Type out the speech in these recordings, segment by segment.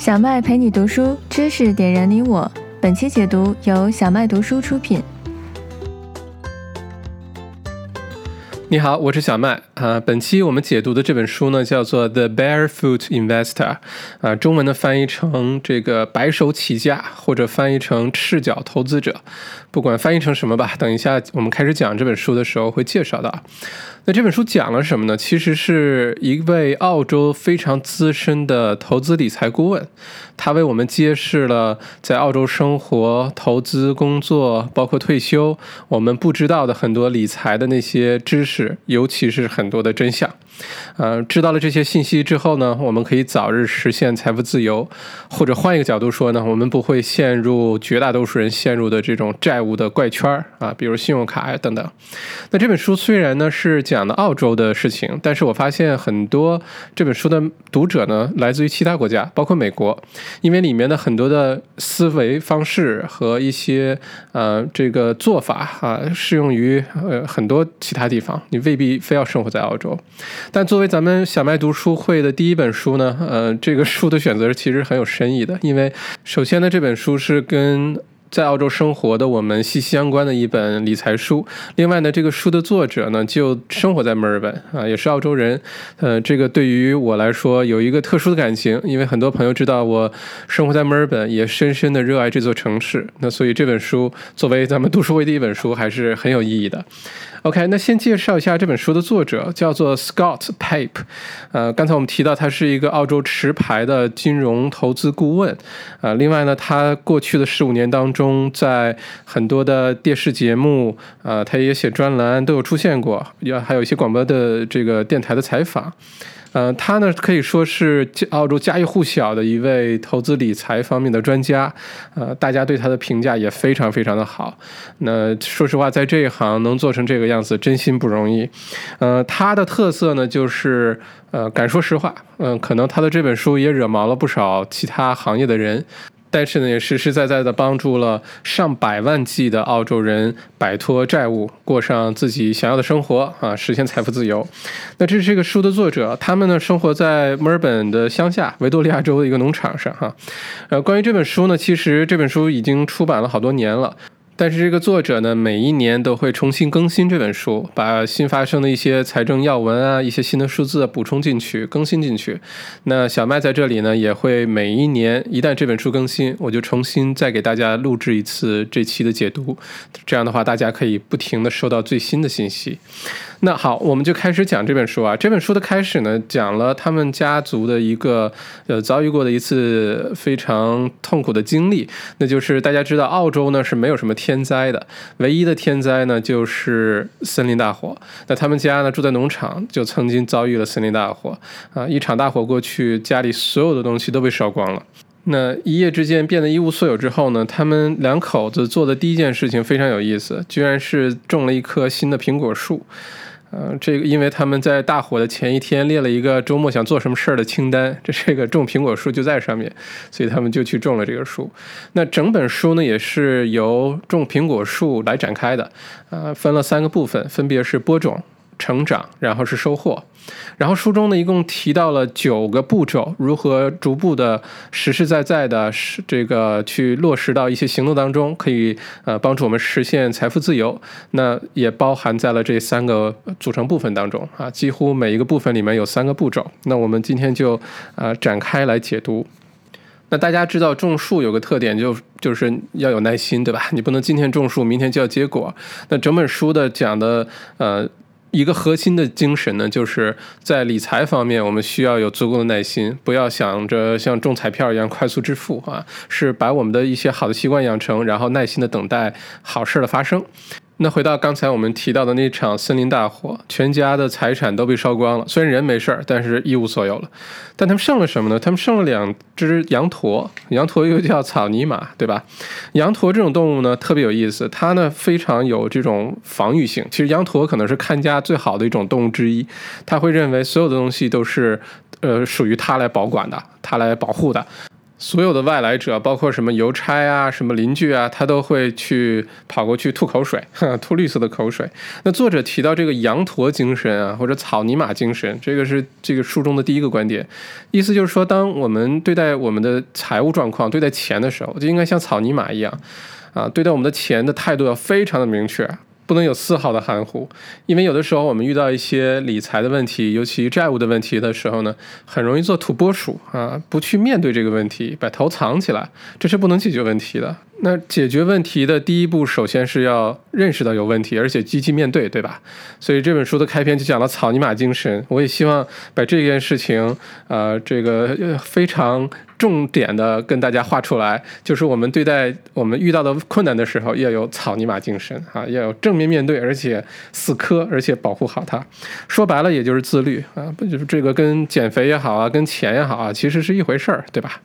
小麦陪你读书，知识点燃你我。本期解读由小麦读书出品。你好，我是小麦啊。本期我们解读的这本书呢，叫做《The Barefoot Investor》，啊，中文的翻译成这个白手起家，或者翻译成赤脚投资者，不管翻译成什么吧。等一下我们开始讲这本书的时候会介绍到。那这本书讲了什么呢？其实是一位澳洲非常资深的投资理财顾问，他为我们揭示了在澳洲生活、投资、工作，包括退休，我们不知道的很多理财的那些知识，尤其是很多的真相。呃，知道了这些信息之后呢，我们可以早日实现财富自由，或者换一个角度说呢，我们不会陷入绝大多数人陷入的这种债务的怪圈儿啊，比如信用卡呀等等。那这本书虽然呢是讲的澳洲的事情，但是我发现很多这本书的读者呢来自于其他国家，包括美国，因为里面的很多的思维方式和一些呃这个做法啊，适用于呃很多其他地方，你未必非要生活在澳洲。但作为咱们小麦读书会的第一本书呢，呃，这个书的选择其实很有深意的，因为首先呢，这本书是跟在澳洲生活的我们息息相关的一本理财书。另外呢，这个书的作者呢就生活在墨尔本啊，也是澳洲人。呃，这个对于我来说有一个特殊的感情，因为很多朋友知道我生活在墨尔本，也深深的热爱这座城市。那所以这本书作为咱们读书会第一本书，还是很有意义的。OK，那先介绍一下这本书的作者，叫做 Scott Pape。呃，刚才我们提到他是一个澳洲持牌的金融投资顾问。呃，另外呢，他过去的十五年当中，在很多的电视节目，呃，他也写专栏，都有出现过，也还有一些广播的这个电台的采访。呃，他呢可以说是澳洲家喻户晓的一位投资理财方面的专家，呃，大家对他的评价也非常非常的好。那说实话，在这一行能做成这个样子，真心不容易。呃，他的特色呢，就是呃，敢说实话。嗯，可能他的这本书也惹毛了不少其他行业的人。但是呢，也实实在在的帮助了上百万计的澳洲人摆脱债务，过上自己想要的生活啊，实现财富自由。那这是这个书的作者，他们呢生活在墨尔本的乡下维多利亚州的一个农场上哈。呃，关于这本书呢，其实这本书已经出版了好多年了。但是这个作者呢，每一年都会重新更新这本书，把新发生的一些财政要闻啊，一些新的数字补充进去，更新进去。那小麦在这里呢，也会每一年一旦这本书更新，我就重新再给大家录制一次这期的解读。这样的话，大家可以不停的收到最新的信息。那好，我们就开始讲这本书啊。这本书的开始呢，讲了他们家族的一个呃遭遇过的一次非常痛苦的经历，那就是大家知道，澳洲呢是没有什么天灾的，唯一的天灾呢就是森林大火。那他们家呢住在农场，就曾经遭遇了森林大火啊！一场大火过去，家里所有的东西都被烧光了。那一夜之间变得一无所有之后呢，他们两口子做的第一件事情非常有意思，居然是种了一棵新的苹果树。嗯，这个因为他们在大火的前一天列了一个周末想做什么事儿的清单，这这个种苹果树就在上面，所以他们就去种了这个树。那整本书呢，也是由种苹果树来展开的，呃，分了三个部分，分别是播种。成长，然后是收获，然后书中呢一共提到了九个步骤，如何逐步的实实在在的是这个去落实到一些行动当中，可以呃帮助我们实现财富自由。那也包含在了这三个组成部分当中啊，几乎每一个部分里面有三个步骤。那我们今天就呃展开来解读。那大家知道种树有个特点，就就是要有耐心，对吧？你不能今天种树，明天就要结果。那整本书的讲的呃。一个核心的精神呢，就是在理财方面，我们需要有足够的耐心，不要想着像中彩票一样快速致富啊，是把我们的一些好的习惯养成，然后耐心的等待好事的发生。那回到刚才我们提到的那场森林大火，全家的财产都被烧光了。虽然人没事儿，但是一无所有了。但他们剩了什么呢？他们剩了两只羊驼，羊驼又叫草泥马，对吧？羊驼这种动物呢，特别有意思，它呢非常有这种防御性。其实羊驼可能是看家最好的一种动物之一，它会认为所有的东西都是呃属于它来保管的，它来保护的。所有的外来者，包括什么邮差啊、什么邻居啊，他都会去跑过去吐口水，吐绿色的口水。那作者提到这个羊驼精神啊，或者草泥马精神，这个是这个书中的第一个观点，意思就是说，当我们对待我们的财务状况、对待钱的时候，就应该像草泥马一样，啊，对待我们的钱的态度要非常的明确。不能有丝毫的含糊，因为有的时候我们遇到一些理财的问题，尤其债务的问题的时候呢，很容易做土拨鼠啊，不去面对这个问题，把头藏起来，这是不能解决问题的。那解决问题的第一步，首先是要认识到有问题，而且积极面对，对吧？所以这本书的开篇就讲了草泥马精神。我也希望把这件事情，呃，这个非常重点的跟大家画出来，就是我们对待我们遇到的困难的时候，要有草泥马精神啊，要有正面面对，而且死磕，而且保护好它。说白了，也就是自律啊，不就是这个跟减肥也好啊，跟钱也好啊，其实是一回事儿，对吧？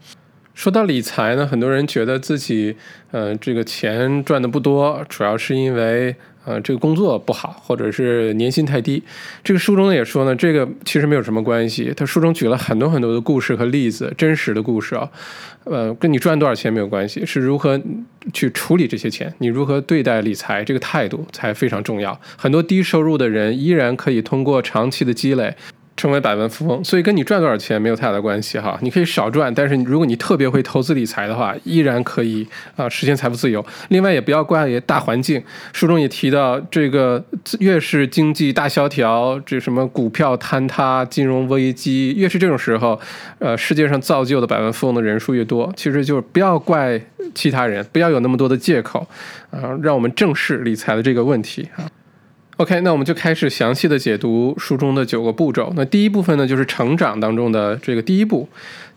说到理财呢，很多人觉得自己，呃，这个钱赚的不多，主要是因为，呃，这个工作不好，或者是年薪太低。这个书中呢也说呢，这个其实没有什么关系。他书中举了很多很多的故事和例子，真实的故事啊，呃，跟你赚多少钱没有关系，是如何去处理这些钱，你如何对待理财，这个态度才非常重要。很多低收入的人依然可以通过长期的积累。成为百万富翁，所以跟你赚多少钱没有太大的关系哈。你可以少赚，但是如果你特别会投资理财的话，依然可以啊实现财富自由。另外也不要怪大环境，书中也提到，这个越是经济大萧条，这什么股票坍塌、金融危机，越是这种时候，呃，世界上造就的百万富翁的人数越多。其实就是不要怪其他人，不要有那么多的借口啊，让我们正视理财的这个问题啊。OK，那我们就开始详细的解读书中的九个步骤。那第一部分呢，就是成长当中的这个第一步。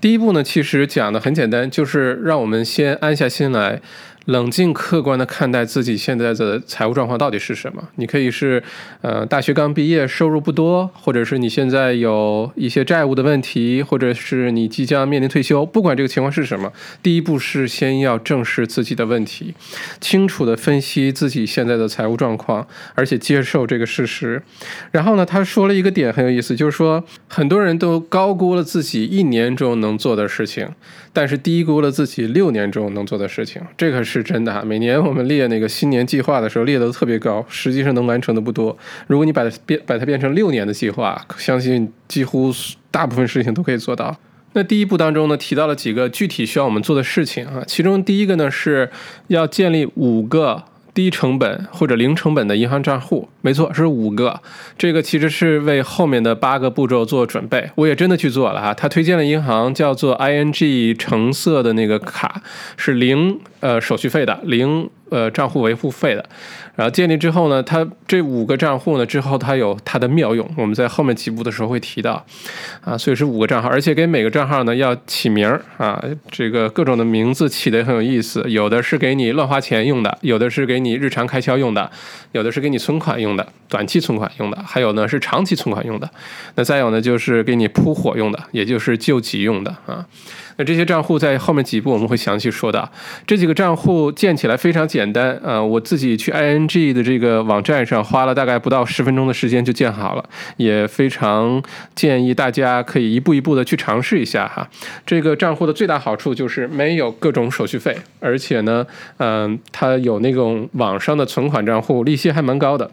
第一步呢，其实讲的很简单，就是让我们先安下心来。冷静客观的看待自己现在的财务状况到底是什么？你可以是，呃，大学刚毕业，收入不多，或者是你现在有一些债务的问题，或者是你即将面临退休。不管这个情况是什么，第一步是先要正视自己的问题，清楚的分析自己现在的财务状况，而且接受这个事实。然后呢，他说了一个点很有意思，就是说很多人都高估了自己一年中能做的事情。但是低估了自己六年中能做的事情，这个是真的哈。每年我们列那个新年计划的时候，列的都特别高，实际上能完成的不多。如果你把它变，把它变成六年的计划，相信几乎大部分事情都可以做到。那第一步当中呢，提到了几个具体需要我们做的事情啊，其中第一个呢是要建立五个。低成本或者零成本的银行账户，没错，是五个。这个其实是为后面的八个步骤做准备。我也真的去做了哈。他推荐了银行叫做 ING 橙色的那个卡，是零呃手续费的，零呃账户维护费的。然后建立之后呢，它这五个账户呢，之后它有它的妙用，我们在后面几步的时候会提到，啊，所以是五个账号，而且给每个账号呢要起名儿啊，这个各种的名字起的很有意思，有的是给你乱花钱用的，有的是给你日常开销用的，有的是给你存款用的，短期存款用的，还有呢是长期存款用的，那再有呢就是给你扑火用的，也就是救急用的啊。那这些账户在后面几步我们会详细说到。这几个账户建起来非常简单啊，我自己去 ING 的这个网站上花了大概不到十分钟的时间就建好了，也非常建议大家可以一步一步的去尝试一下哈。这个账户的最大好处就是没有各种手续费，而且呢，嗯，它有那种网上的存款账户，利息还蛮高的。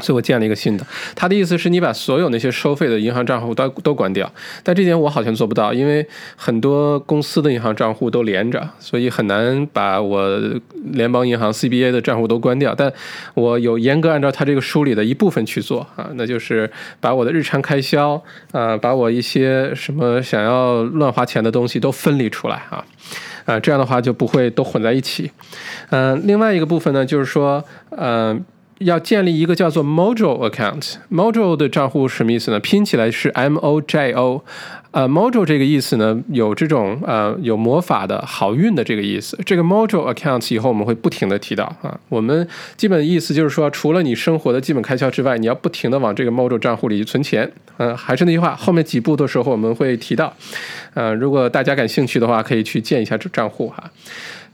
所以我建了一个新的，他的意思是你把所有那些收费的银行账户都都关掉，但这点我好像做不到，因为很多公司的银行账户都连着，所以很难把我联邦银行 CBA 的账户都关掉。但我有严格按照他这个书里的一部分去做啊，那就是把我的日常开销啊，把我一些什么想要乱花钱的东西都分离出来啊，啊，这样的话就不会都混在一起。嗯，另外一个部分呢，就是说，嗯。要建立一个叫做 Mojo account，Mojo 的账户什么意思呢？拼起来是 M O J O，呃，Mojo 这个意思呢，有这种呃有魔法的好运的这个意思。这个 Mojo account 以后我们会不停的提到啊。我们基本意思就是说，除了你生活的基本开销之外，你要不停的往这个 Mojo 账户里存钱。嗯，还是那句话，后面几步的时候我们会提到。呃，如果大家感兴趣的话，可以去建一下这账户哈。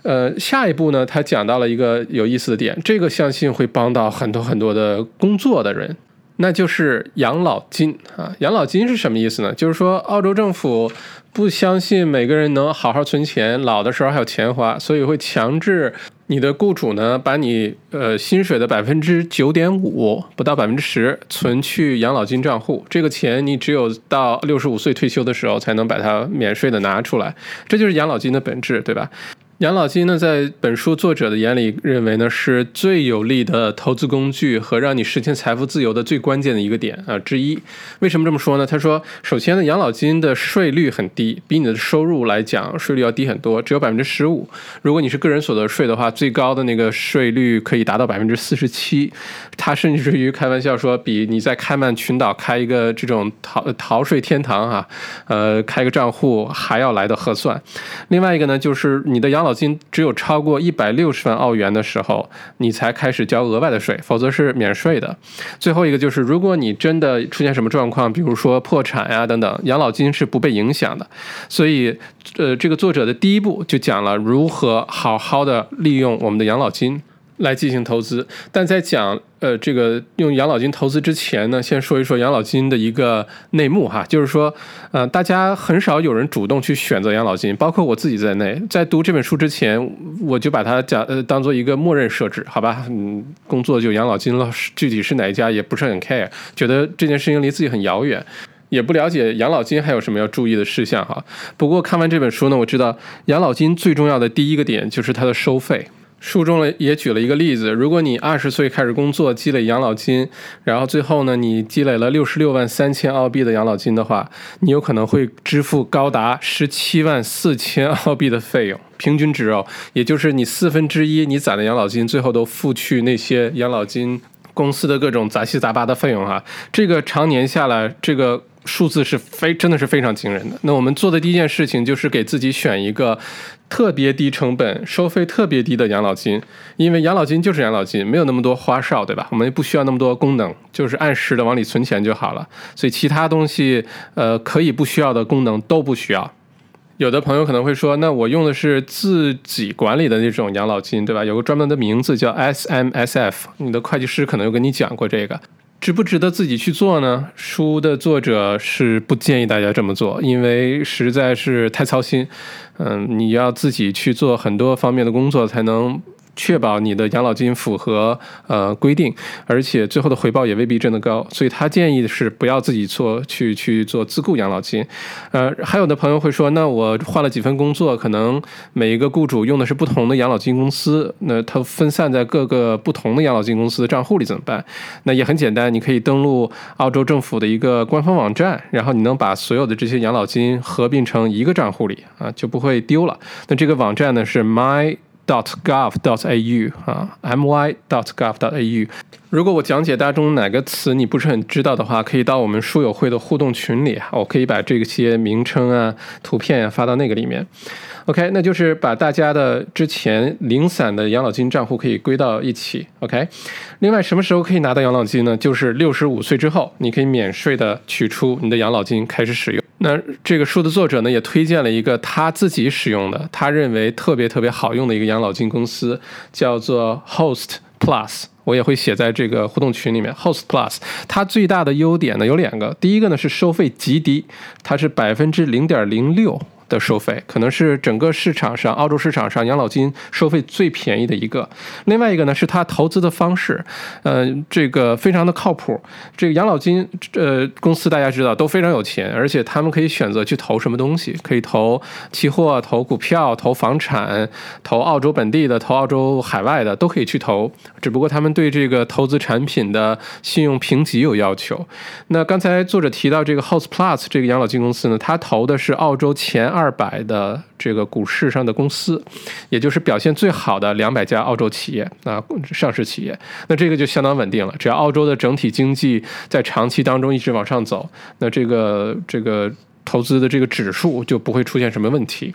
呃，下一步呢，他讲到了一个有意思的点，这个相信会帮到很多很多的工作的人。那就是养老金啊。养老金是什么意思呢？就是说澳洲政府不相信每个人能好好存钱，老的时候还有钱花，所以会强制。你的雇主呢，把你呃薪水的百分之九点五，不到百分之十，存去养老金账户。这个钱你只有到六十五岁退休的时候才能把它免税的拿出来，这就是养老金的本质，对吧？养老金呢，在本书作者的眼里，认为呢是最有利的投资工具和让你实现财富自由的最关键的一个点啊之一。为什么这么说呢？他说，首先呢，养老金的税率很低，比你的收入来讲，税率要低很多，只有百分之十五。如果你是个人所得税的话，最高的那个税率可以达到百分之四十七。他甚至于开玩笑说，比你在开曼群岛开一个这种逃逃税天堂啊，呃，开个账户还要来的合算。另外一个呢，就是你的养老金只有超过一百六十万澳元的时候，你才开始交额外的税，否则是免税的。最后一个就是，如果你真的出现什么状况，比如说破产呀等等，养老金是不被影响的。所以，呃，这个作者的第一步就讲了如何好好的利用我们的养老金。来进行投资，但在讲呃这个用养老金投资之前呢，先说一说养老金的一个内幕哈，就是说，呃，大家很少有人主动去选择养老金，包括我自己在内，在读这本书之前，我就把它讲呃当做一个默认设置，好吧，嗯，工作就养老金了，具体是哪一家也不是很 care，觉得这件事情离自己很遥远，也不了解养老金还有什么要注意的事项哈。不过看完这本书呢，我知道养老金最重要的第一个点就是它的收费。书中呢也举了一个例子，如果你二十岁开始工作积累养老金，然后最后呢你积累了六十六万三千澳币的养老金的话，你有可能会支付高达十七万四千澳币的费用，平均值哦，也就是你四分之一你攒的养老金最后都付去那些养老金公司的各种杂七杂八的费用哈，这个常年下来这个。数字是非真的是非常惊人的。那我们做的第一件事情就是给自己选一个特别低成本、收费特别低的养老金，因为养老金就是养老金，没有那么多花哨，对吧？我们不需要那么多功能，就是按时的往里存钱就好了。所以其他东西，呃，可以不需要的功能都不需要。有的朋友可能会说，那我用的是自己管理的那种养老金，对吧？有个专门的名字叫 SMSF，你的会计师可能有跟你讲过这个。值不值得自己去做呢？书的作者是不建议大家这么做，因为实在是太操心。嗯，你要自己去做很多方面的工作才能。确保你的养老金符合呃规定，而且最后的回报也未必真的高，所以他建议的是不要自己做去去做自雇养老金。呃，还有的朋友会说，那我换了几份工作，可能每一个雇主用的是不同的养老金公司，那它分散在各个不同的养老金公司的账户里怎么办？那也很简单，你可以登录澳洲政府的一个官方网站，然后你能把所有的这些养老金合并成一个账户里啊，就不会丢了。那这个网站呢是 My。Dot gov dot au 啊，my dot gov dot au。如果我讲解当中哪个词你不是很知道的话，可以到我们书友会的互动群里，我可以把这些名称啊、图片啊发到那个里面。OK，那就是把大家的之前零散的养老金账户可以归到一起。OK，另外什么时候可以拿到养老金呢？就是六十五岁之后，你可以免税的取出你的养老金开始使用。那这个书的作者呢，也推荐了一个他自己使用的，他认为特别特别好用的一个养老金公司，叫做 Host Plus。我也会写在这个互动群里面。Host Plus 它最大的优点呢有两个，第一个呢是收费极低，它是百分之零点零六。的收费可能是整个市场上，澳洲市场上养老金收费最便宜的一个。另外一个呢，是它投资的方式，呃，这个非常的靠谱。这个养老金呃公司大家知道都非常有钱，而且他们可以选择去投什么东西，可以投期货、投股票、投房产、投澳洲本地的、投澳洲海外的都可以去投。只不过他们对这个投资产品的信用评级有要求。那刚才作者提到这个 House Plus 这个养老金公司呢，它投的是澳洲前二。二百的这个股市上的公司，也就是表现最好的两百家澳洲企业啊，上市企业，那这个就相当稳定了。只要澳洲的整体经济在长期当中一直往上走，那这个这个投资的这个指数就不会出现什么问题。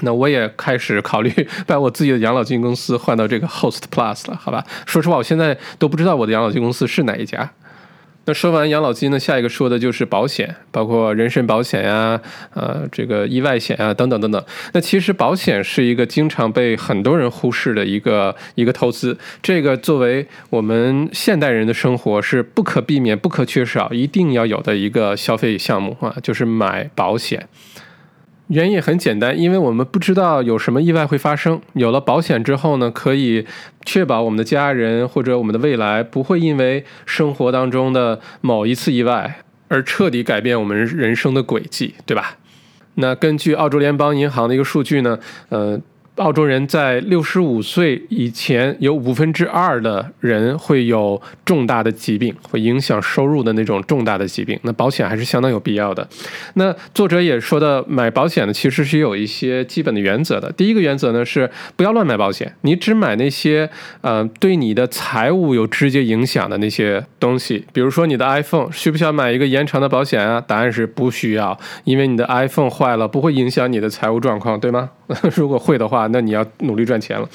那我也开始考虑 把我自己的养老金公司换到这个 Host Plus 了，好吧？说实话，我现在都不知道我的养老金公司是哪一家。那说完养老金呢，下一个说的就是保险，包括人身保险呀，呃，这个意外险啊，等等等等。那其实保险是一个经常被很多人忽视的一个一个投资，这个作为我们现代人的生活是不可避免、不可缺少、一定要有的一个消费项目啊，就是买保险。原因也很简单，因为我们不知道有什么意外会发生。有了保险之后呢，可以确保我们的家人或者我们的未来不会因为生活当中的某一次意外而彻底改变我们人生的轨迹，对吧？那根据澳洲联邦银行的一个数据呢，呃。澳洲人在六十五岁以前，有五分之二的人会有重大的疾病，会影响收入的那种重大的疾病。那保险还是相当有必要的。那作者也说的，买保险呢其实是有一些基本的原则的。第一个原则呢是不要乱买保险，你只买那些呃对你的财务有直接影响的那些东西。比如说你的 iPhone 需不需要买一个延长的保险啊？答案是不需要，因为你的 iPhone 坏了不会影响你的财务状况，对吗？如果会的话。那你要努力赚钱了。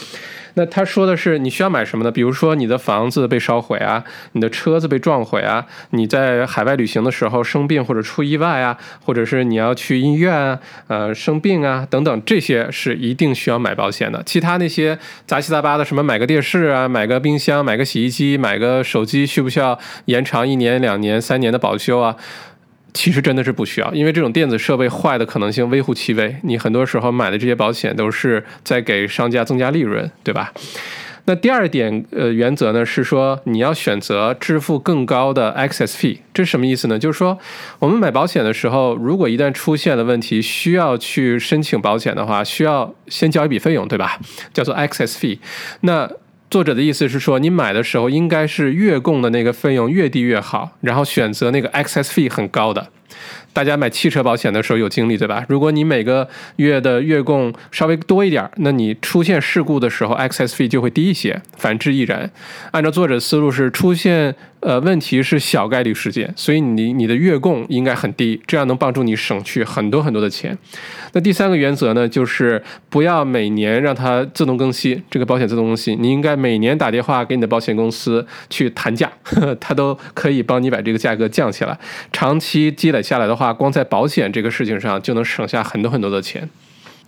那他说的是你需要买什么呢？比如说你的房子被烧毁啊，你的车子被撞毁啊，你在海外旅行的时候生病或者出意外啊，或者是你要去医院啊，呃生病啊等等，这些是一定需要买保险的。其他那些杂七杂八的，什么买个电视啊，买个冰箱，买个洗衣机，买个手机，需不需要延长一年、两年、三年的保修啊？其实真的是不需要，因为这种电子设备坏的可能性微乎其微。你很多时候买的这些保险都是在给商家增加利润，对吧？那第二点，呃，原则呢是说你要选择支付更高的 excess fee，这是什么意思呢？就是说我们买保险的时候，如果一旦出现了问题，需要去申请保险的话，需要先交一笔费用，对吧？叫做 excess fee。那作者的意思是说，你买的时候应该是月供的那个费用越低越好，然后选择那个 access fee 很高的。大家买汽车保险的时候有经历对吧？如果你每个月的月供稍微多一点，那你出现事故的时候 access fee 就会低一些。反之亦然。按照作者思路是，出现呃问题是小概率事件，所以你你的月供应该很低，这样能帮助你省去很多很多的钱。那第三个原则呢，就是不要每年让它自动更新，这个保险自动更新，你应该每年打电话给你的保险公司去谈价，它都可以帮你把这个价格降下来。长期积累下来的话，光在保险这个事情上就能省下很多很多的钱。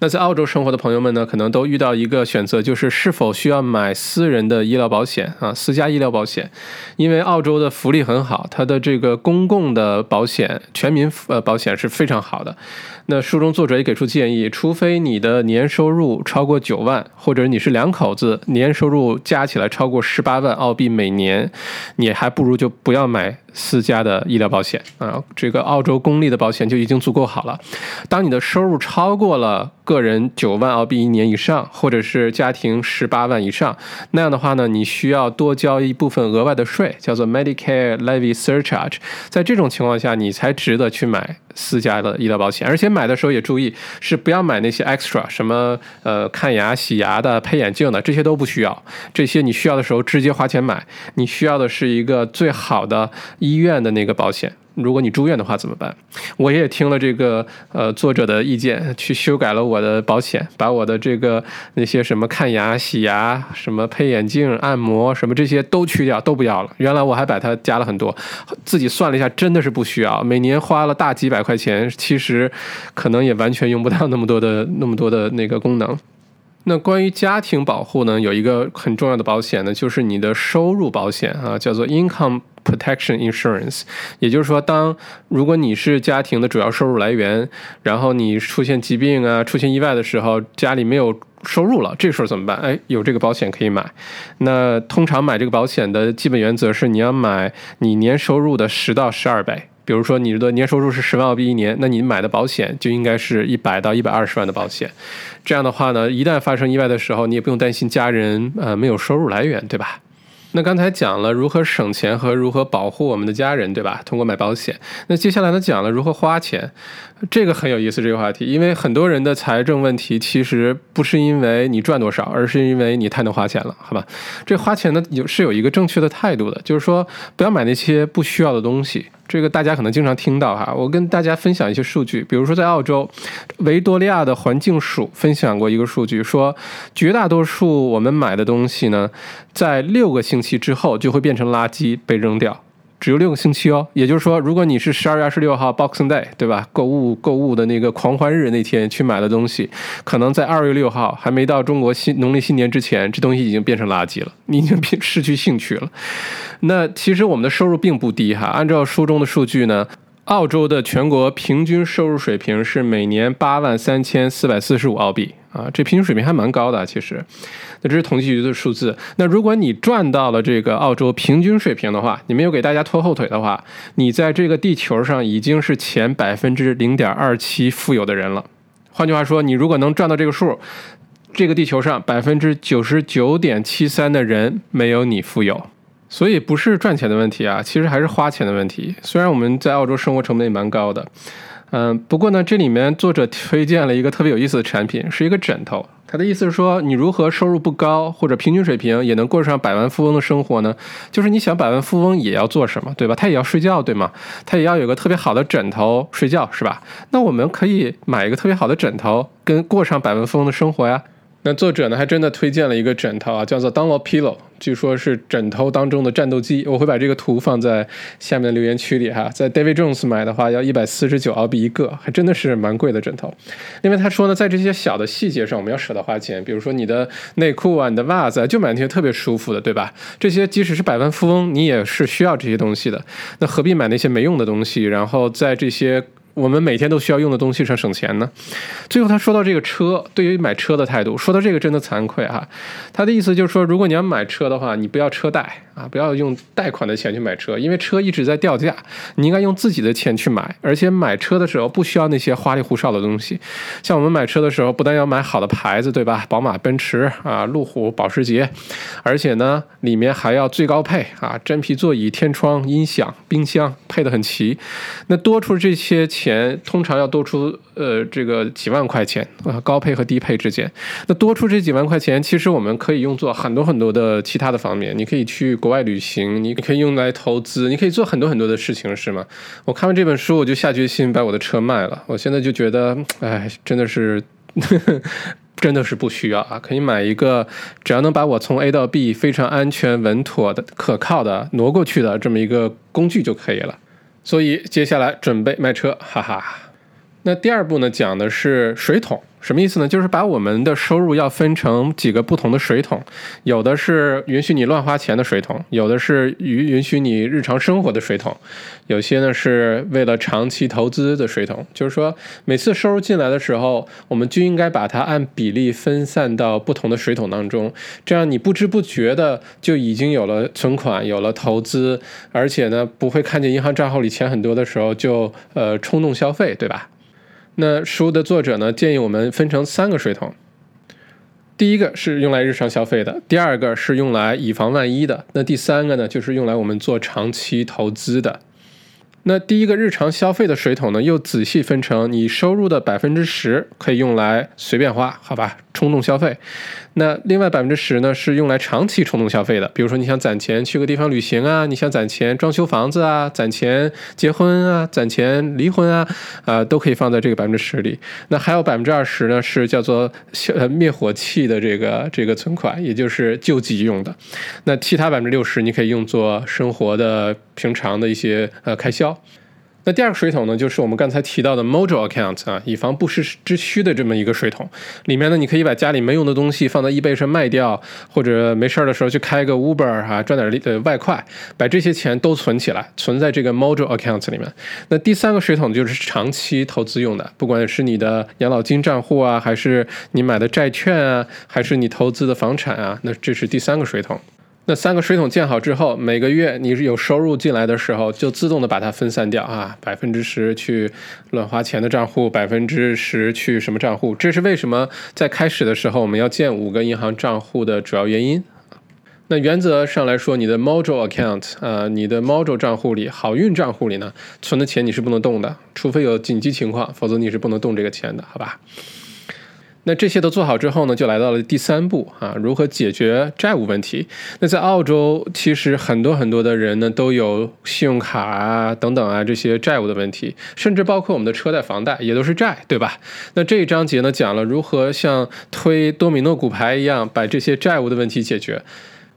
那在澳洲生活的朋友们呢，可能都遇到一个选择，就是是否需要买私人的医疗保险啊，私家医疗保险。因为澳洲的福利很好，它的这个公共的保险、全民呃保险是非常好的。那书中作者也给出建议，除非你的年收入超过九万，或者你是两口子年收入加起来超过十八万澳币每年，你还不如就不要买私家的医疗保险啊。这个澳洲公立的保险就已经足够好了。当你的收入超过了个人九万澳币一年以上，或者是家庭十八万以上，那样的话呢，你需要多交一部分额外的税，叫做 Medicare Levy Surcharge。在这种情况下，你才值得去买。私家的医疗保险，而且买的时候也注意，是不要买那些 extra，什么呃看牙、洗牙的、配眼镜的，这些都不需要。这些你需要的时候直接花钱买，你需要的是一个最好的医院的那个保险。如果你住院的话怎么办？我也听了这个呃作者的意见，去修改了我的保险，把我的这个那些什么看牙、洗牙、什么配眼镜、按摩什么这些都去掉，都不要了。原来我还把它加了很多，自己算了一下，真的是不需要。每年花了大几百块钱，其实可能也完全用不到那么多的那么多的那个功能。那关于家庭保护呢，有一个很重要的保险呢，就是你的收入保险啊，叫做 Income Protection Insurance。也就是说，当如果你是家庭的主要收入来源，然后你出现疾病啊、出现意外的时候，家里没有收入了，这时候怎么办？哎，有这个保险可以买。那通常买这个保险的基本原则是，你要买你年收入的十到十二倍。比如说你的年收入是十万澳币一年，那你买的保险就应该是一百到一百二十万的保险。这样的话呢，一旦发生意外的时候，你也不用担心家人呃没有收入来源，对吧？那刚才讲了如何省钱和如何保护我们的家人，对吧？通过买保险。那接下来呢，讲了如何花钱，这个很有意思这个话题，因为很多人的财政问题其实不是因为你赚多少，而是因为你太能花钱了，好吧？这花钱呢有是有一个正确的态度的，就是说不要买那些不需要的东西。这个大家可能经常听到哈，我跟大家分享一些数据，比如说在澳洲，维多利亚的环境署分享过一个数据，说绝大多数我们买的东西呢，在六个星期之后就会变成垃圾被扔掉。只有六个星期哦。也就是说，如果你是十二月二十六号 Boxing Day，对吧？购物购物的那个狂欢日那天去买的东西，可能在二月六号还没到中国新农历新年之前，这东西已经变成垃圾了，你已经变失去兴趣了。那其实我们的收入并不低哈，按照书中的数据呢。澳洲的全国平均收入水平是每年八万三千四百四十五澳币啊，这平均水平还蛮高的。其实，那这是统计局的数字。那如果你赚到了这个澳洲平均水平的话，你没有给大家拖后腿的话，你在这个地球上已经是前百分之零点二七富有的人了。换句话说，你如果能赚到这个数，这个地球上百分之九十九点七三的人没有你富有。所以不是赚钱的问题啊，其实还是花钱的问题。虽然我们在澳洲生活成本也蛮高的，嗯，不过呢，这里面作者推荐了一个特别有意思的产品，是一个枕头。他的意思是说，你如何收入不高或者平均水平也能过上百万富翁的生活呢？就是你想百万富翁也要做什么，对吧？他也要睡觉，对吗？他也要有个特别好的枕头睡觉，是吧？那我们可以买一个特别好的枕头，跟过上百万富翁的生活呀。那作者呢，还真的推荐了一个枕头啊，叫做 Dunlop Pillow，据说是枕头当中的战斗机。我会把这个图放在下面的留言区里哈。在 David Jones 买的话，要一百四十九澳币一个，还真的是蛮贵的枕头。因为他说呢，在这些小的细节上，我们要舍得花钱。比如说你的内裤啊，你的袜子，啊就买那些特别舒服的，对吧？这些即使是百万富翁，你也是需要这些东西的。那何必买那些没用的东西？然后在这些。我们每天都需要用的东西上省钱呢。最后他说到这个车，对于买车的态度，说到这个真的惭愧哈。他的意思就是说，如果你要买车的话，你不要车贷啊，不要用贷款的钱去买车，因为车一直在掉价，你应该用自己的钱去买。而且买车的时候不需要那些花里胡哨的东西。像我们买车的时候，不但要买好的牌子，对吧？宝马、奔驰啊，路虎、保时捷，而且呢，里面还要最高配啊，真皮座椅、天窗、音响、冰箱配得很齐。那多出这些钱。钱通常要多出呃这个几万块钱啊，高配和低配之间，那多出这几万块钱，其实我们可以用作很多很多的其他的方面。你可以去国外旅行，你可以用来投资，你可以做很多很多的事情，是吗？我看完这本书，我就下决心把我的车卖了。我现在就觉得，哎，真的是，真的是不需要啊！可以买一个，只要能把我从 A 到 B 非常安全、稳妥的、可靠的挪过去的这么一个工具就可以了。所以接下来准备卖车，哈哈。那第二步呢，讲的是水桶。什么意思呢？就是把我们的收入要分成几个不同的水桶，有的是允许你乱花钱的水桶，有的是允允许你日常生活的水桶，有些呢是为了长期投资的水桶。就是说，每次收入进来的时候，我们就应该把它按比例分散到不同的水桶当中，这样你不知不觉的就已经有了存款，有了投资，而且呢不会看见银行账号里钱很多的时候就呃冲动消费，对吧？那书的作者呢，建议我们分成三个水桶，第一个是用来日常消费的，第二个是用来以防万一的，那第三个呢，就是用来我们做长期投资的。那第一个日常消费的水桶呢，又仔细分成你收入的百分之十可以用来随便花，好吧，冲动消费。那另外百分之十呢，是用来长期冲动消费的，比如说你想攒钱去个地方旅行啊，你想攒钱装修房子啊，攒钱结婚啊，攒钱离婚啊，啊，都可以放在这个百分之十里。那还有百分之二十呢，是叫做呃灭火器的这个这个存款，也就是救急用的。那其他百分之六十，你可以用作生活的平常的一些呃开销。那第二个水桶呢，就是我们刚才提到的 Mojo Account 啊，以防不时之需的这么一个水桶。里面呢，你可以把家里没用的东西放在 eBay 上卖掉，或者没事儿的时候去开个 Uber 哈，赚点呃外快，把这些钱都存起来，存在这个 Mojo Account 里面。那第三个水桶就是长期投资用的，不管是你的养老金账户啊，还是你买的债券啊，还是你投资的房产啊，那这是第三个水桶。那三个水桶建好之后，每个月你是有收入进来的时候，就自动的把它分散掉啊，百分之十去乱花钱的账户，百分之十去什么账户？这是为什么在开始的时候我们要建五个银行账户的主要原因。那原则上来说，你的 Module Account 啊，你的 Module 账户里，好运账户里呢，存的钱你是不能动的，除非有紧急情况，否则你是不能动这个钱的，好吧？那这些都做好之后呢，就来到了第三步啊，如何解决债务问题？那在澳洲，其实很多很多的人呢都有信用卡啊等等啊这些债务的问题，甚至包括我们的车贷、房贷也都是债，对吧？那这一章节呢讲了如何像推多米诺骨牌一样把这些债务的问题解决。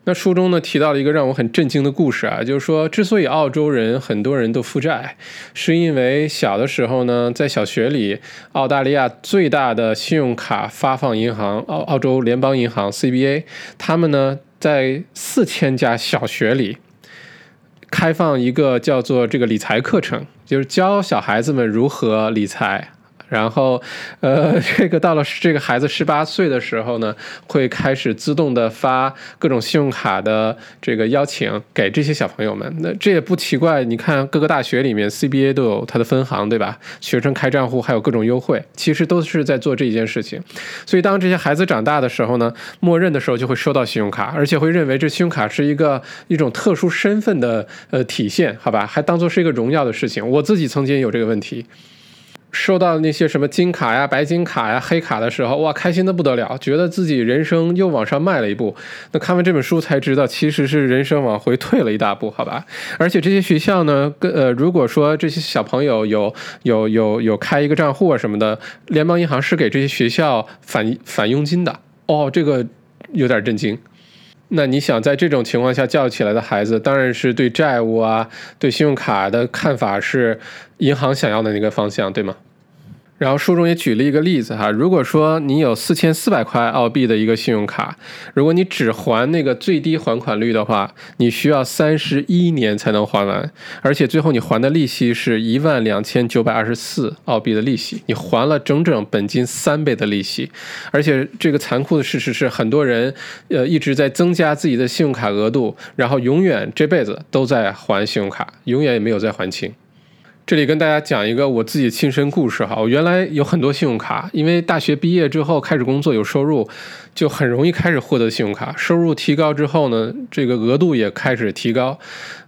那书中呢提到了一个让我很震惊的故事啊，就是说，之所以澳洲人很多人都负债，是因为小的时候呢，在小学里，澳大利亚最大的信用卡发放银行澳澳洲联邦银行 CBA，他们呢在四千家小学里开放一个叫做这个理财课程，就是教小孩子们如何理财。然后，呃，这个到了这个孩子十八岁的时候呢，会开始自动的发各种信用卡的这个邀请给这些小朋友们。那这也不奇怪，你看各个大学里面 CBA 都有它的分行，对吧？学生开账户还有各种优惠，其实都是在做这一件事情。所以当这些孩子长大的时候呢，默认的时候就会收到信用卡，而且会认为这信用卡是一个一种特殊身份的呃体现，好吧？还当做是一个荣耀的事情。我自己曾经有这个问题。收到那些什么金卡呀、白金卡呀、黑卡的时候，哇，开心的不得了，觉得自己人生又往上迈了一步。那看完这本书才知道，其实是人生往回退了一大步，好吧？而且这些学校呢，跟呃，如果说这些小朋友有有有有开一个账户啊什么的，联邦银行是给这些学校返返佣金的。哦，这个有点震惊。那你想在这种情况下教育起来的孩子，当然是对债务啊、对信用卡的看法是银行想要的那个方向，对吗？然后书中也举了一个例子哈，如果说你有四千四百块澳币的一个信用卡，如果你只还那个最低还款率的话，你需要三十一年才能还完，而且最后你还的利息是一万两千九百二十四澳币的利息，你还了整整本金三倍的利息，而且这个残酷的事实是，很多人呃一直在增加自己的信用卡额度，然后永远这辈子都在还信用卡，永远也没有再还清。这里跟大家讲一个我自己亲身故事哈，我原来有很多信用卡，因为大学毕业之后开始工作有收入，就很容易开始获得信用卡。收入提高之后呢，这个额度也开始提高。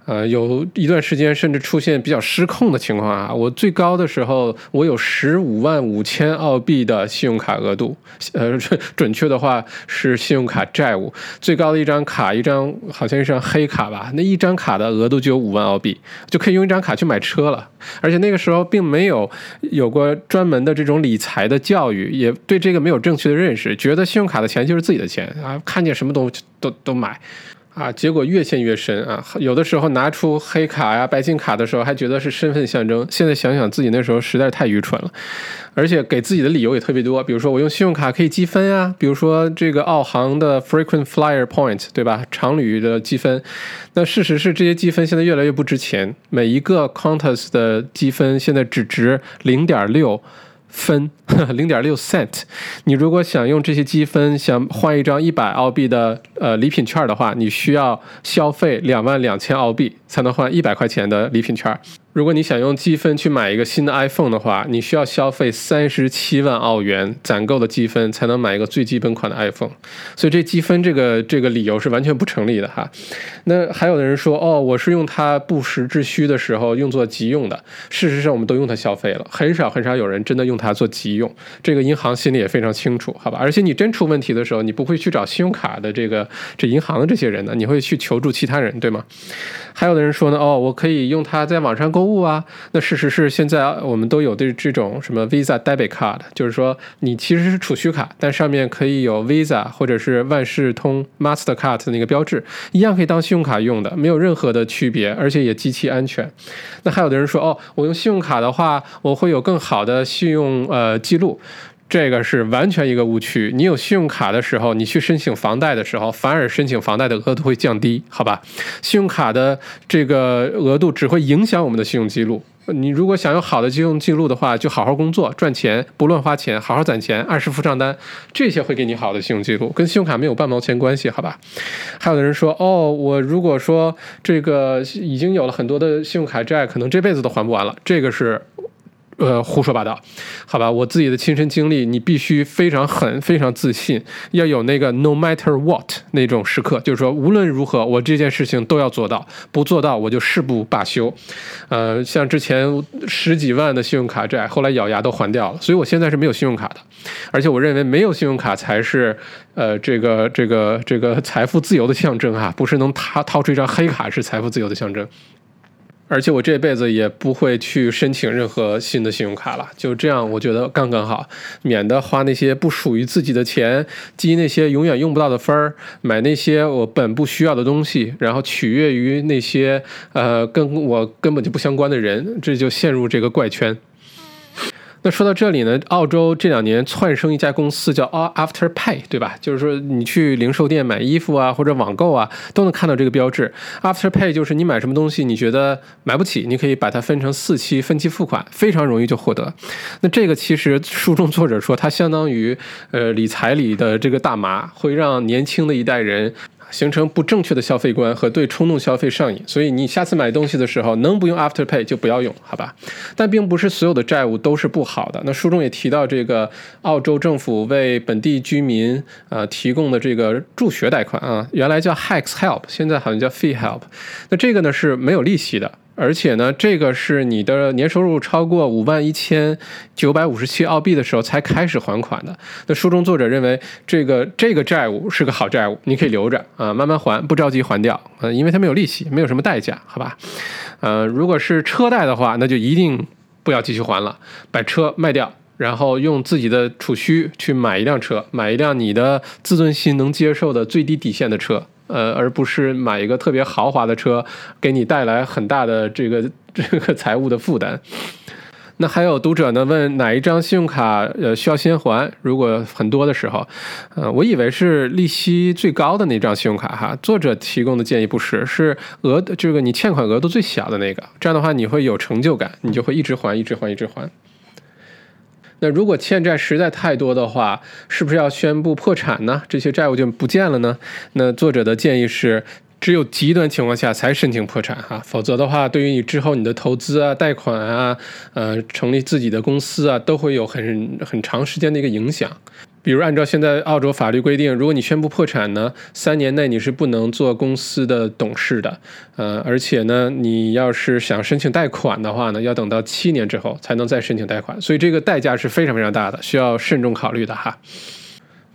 呃，有一段时间甚至出现比较失控的情况啊！我最高的时候，我有十五万五千澳币的信用卡额度，呃，准确的话是信用卡债务。最高的一张卡，一张好像一张黑卡吧，那一张卡的额度就有五万澳币，就可以用一张卡去买车了。而且那个时候并没有有过专门的这种理财的教育，也对这个没有正确的认识，觉得信用卡的钱钱就是自己的钱啊，看见什么东西都都买。啊，结果越陷越深啊！有的时候拿出黑卡呀、白金卡的时候，还觉得是身份象征。现在想想自己那时候实在太愚蠢了，而且给自己的理由也特别多。比如说我用信用卡可以积分呀，比如说这个澳航的 frequent flyer point，对吧？常旅的积分。那事实是这些积分现在越来越不值钱，每一个 Qantas 的积分现在只值零点六。分 零点六 cent，你如果想用这些积分想换一张一百澳币的呃礼品券的话，你需要消费两万两千澳币才能换一百块钱的礼品券。如果你想用积分去买一个新的 iPhone 的话，你需要消费三十七万澳元攒够的积分才能买一个最基本款的 iPhone，所以这积分这个这个理由是完全不成立的哈。那还有的人说，哦，我是用它不时之需的时候用作急用的。事实上，我们都用它消费了，很少很少有人真的用它做急用。这个银行心里也非常清楚，好吧？而且你真出问题的时候，你不会去找信用卡的这个这银行的这些人呢，你会去求助其他人，对吗？还有的人说呢，哦，我可以用它在网上购物啊。那事实是，现在我们都有的这种什么 Visa Debit Card，就是说你其实是储蓄卡，但上面可以有 Visa 或者是万事通 Mastercard 的那个标志，一样可以当信用卡用的，没有任何的区别，而且也极其安全。那还有的人说，哦，我用信用卡的话，我会有更好的信用呃记录。这个是完全一个误区。你有信用卡的时候，你去申请房贷的时候，反而申请房贷的额度会降低，好吧？信用卡的这个额度只会影响我们的信用记录。你如果想有好的信用记录的话，就好好工作赚钱，不乱花钱，好好攒钱，按时付账单，这些会给你好的信用记录，跟信用卡没有半毛钱关系，好吧？还有的人说，哦，我如果说这个已经有了很多的信用卡债，可能这辈子都还不完了，这个是。呃，胡说八道，好吧，我自己的亲身经历，你必须非常狠，非常自信，要有那个 no matter what 那种时刻，就是说无论如何，我这件事情都要做到，不做到我就誓不罢休。呃，像之前十几万的信用卡债，后来咬牙都还掉了，所以我现在是没有信用卡的，而且我认为没有信用卡才是呃这个这个这个财富自由的象征哈，不是能掏掏出一张黑卡是财富自由的象征。而且我这辈子也不会去申请任何新的信用卡了，就这样，我觉得刚刚好，免得花那些不属于自己的钱，积那些永远用不到的分儿，买那些我本不需要的东西，然后取悦于那些呃跟我根本就不相关的人，这就陷入这个怪圈。那说到这里呢，澳洲这两年窜升一家公司叫 Afterpay，对吧？就是说你去零售店买衣服啊，或者网购啊，都能看到这个标志。Afterpay 就是你买什么东西，你觉得买不起，你可以把它分成四期分期付款，非常容易就获得。那这个其实书中作者说，它相当于呃理财里的这个大麻，会让年轻的一代人。形成不正确的消费观和对冲动消费上瘾，所以你下次买东西的时候能不用 Afterpay 就不要用，好吧？但并不是所有的债务都是不好的。那书中也提到这个澳洲政府为本地居民呃提供的这个助学贷款啊，原来叫 Hex Help，现在好像叫 Fee Help。那这个呢是没有利息的。而且呢，这个是你的年收入超过五万一千九百五十七澳币的时候才开始还款的。那书中作者认为，这个这个债务是个好债务，你可以留着啊，慢慢还，不着急还掉啊，因为它没有利息，没有什么代价，好吧？呃，如果是车贷的话，那就一定不要继续还了，把车卖掉，然后用自己的储蓄去买一辆车，买一辆你的自尊心能接受的最低底线的车。呃，而不是买一个特别豪华的车，给你带来很大的这个这个财务的负担。那还有读者呢问哪一张信用卡呃需要先还？如果很多的时候，呃，我以为是利息最高的那张信用卡哈。作者提供的建议不是，是额这个你欠款额度最小的那个。这样的话你会有成就感，你就会一直还，一直还，一直还。那如果欠债实在太多的话，是不是要宣布破产呢？这些债务就不见了呢？那作者的建议是，只有极端情况下才申请破产哈，否则的话，对于你之后你的投资啊、贷款啊、呃、成立自己的公司啊，都会有很很长时间的一个影响。比如按照现在澳洲法律规定，如果你宣布破产呢，三年内你是不能做公司的董事的，呃，而且呢，你要是想申请贷款的话呢，要等到七年之后才能再申请贷款，所以这个代价是非常非常大的，需要慎重考虑的哈。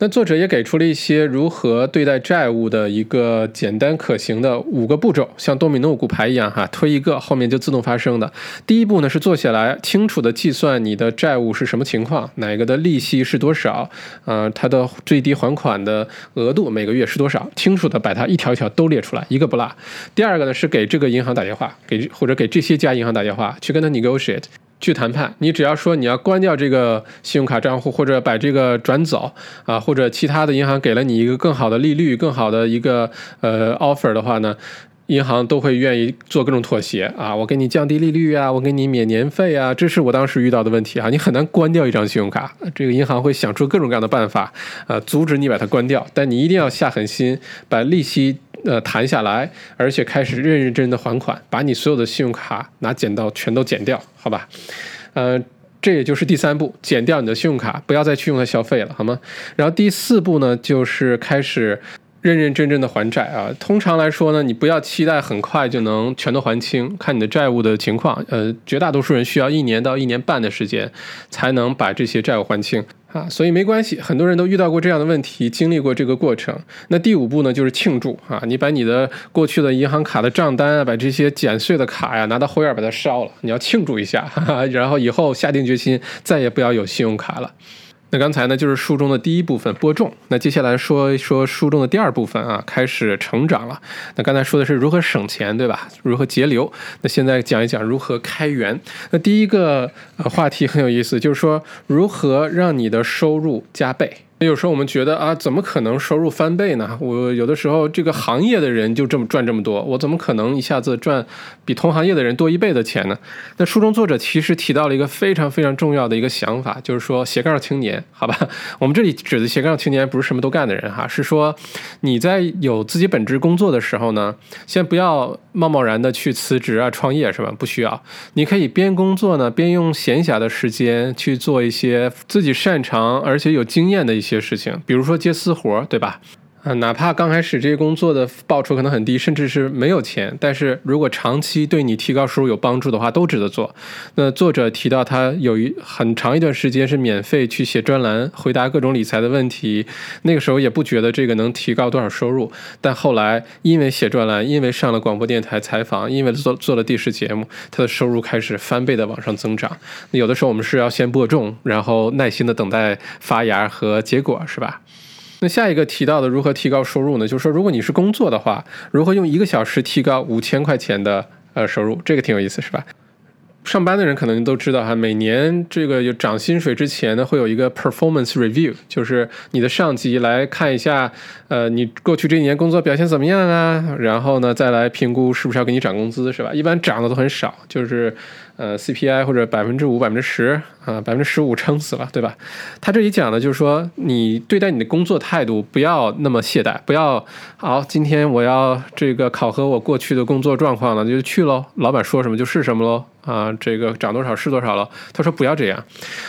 那作者也给出了一些如何对待债务的一个简单可行的五个步骤，像多米诺骨牌一样哈，推一个后面就自动发生的。第一步呢是坐下来清楚的计算你的债务是什么情况，哪个的利息是多少，呃，它的最低还款的额度每个月是多少，清楚的把它一条一条都列出来，一个不落。第二个呢是给这个银行打电话，给或者给这些家银行打电话去跟他 negotiate。去谈判，你只要说你要关掉这个信用卡账户，或者把这个转走啊，或者其他的银行给了你一个更好的利率、更好的一个呃 offer 的话呢，银行都会愿意做各种妥协啊。我给你降低利率啊，我给你免年费啊，这是我当时遇到的问题啊。你很难关掉一张信用卡，这个银行会想出各种各样的办法啊，阻止你把它关掉。但你一定要下狠心，把利息。呃，谈下来，而且开始认认真真的还款，把你所有的信用卡拿剪刀全都剪掉，好吧？呃，这也就是第三步，剪掉你的信用卡，不要再去用它消费了，好吗？然后第四步呢，就是开始认认真真的还债啊。通常来说呢，你不要期待很快就能全都还清，看你的债务的情况。呃，绝大多数人需要一年到一年半的时间才能把这些债务还清。啊，所以没关系，很多人都遇到过这样的问题，经历过这个过程。那第五步呢，就是庆祝啊，你把你的过去的银行卡的账单啊，把这些剪碎的卡呀，拿到后院把它烧了，你要庆祝一下，哈哈，然后以后下定决心再也不要有信用卡了。那刚才呢，就是书中的第一部分播种。那接下来说一说书中的第二部分啊，开始成长了。那刚才说的是如何省钱，对吧？如何节流？那现在讲一讲如何开源。那第一个话题很有意思，就是说如何让你的收入加倍。有时候我们觉得啊，怎么可能收入翻倍呢？我有的时候这个行业的人就这么赚这么多，我怎么可能一下子赚比同行业的人多一倍的钱呢？那书中作者其实提到了一个非常非常重要的一个想法，就是说斜杠青年，好吧？我们这里指的斜杠青年不是什么都干的人哈，是说你在有自己本职工作的时候呢，先不要贸贸然的去辞职啊创业是吧？不需要，你可以边工作呢边用闲暇的时间去做一些自己擅长而且有经验的一些。些事情，比如说接私活，对吧？啊，哪怕刚开始这些工作的报酬可能很低，甚至是没有钱，但是如果长期对你提高收入有帮助的话，都值得做。那作者提到他有一很长一段时间是免费去写专栏，回答各种理财的问题，那个时候也不觉得这个能提高多少收入，但后来因为写专栏，因为上了广播电台采访，因为做做了电视节目，他的收入开始翻倍的往上增长。有的时候我们是要先播种，然后耐心的等待发芽和结果，是吧？那下一个提到的如何提高收入呢？就是说，如果你是工作的话，如何用一个小时提高五千块钱的呃收入？这个挺有意思，是吧？上班的人可能都知道哈，每年这个有涨薪水之前呢，会有一个 performance review，就是你的上级来看一下，呃，你过去这一年工作表现怎么样啊？然后呢，再来评估是不是要给你涨工资，是吧？一般涨的都很少，就是。呃，CPI 或者百分之五、百分之十啊，百分之十五撑死了，对吧？他这里讲的就是说，你对待你的工作态度不要那么懈怠，不要好，今天我要这个考核我过去的工作状况了，就去喽，老板说什么就是什么喽。啊，这个涨多少是多少了。他说不要这样。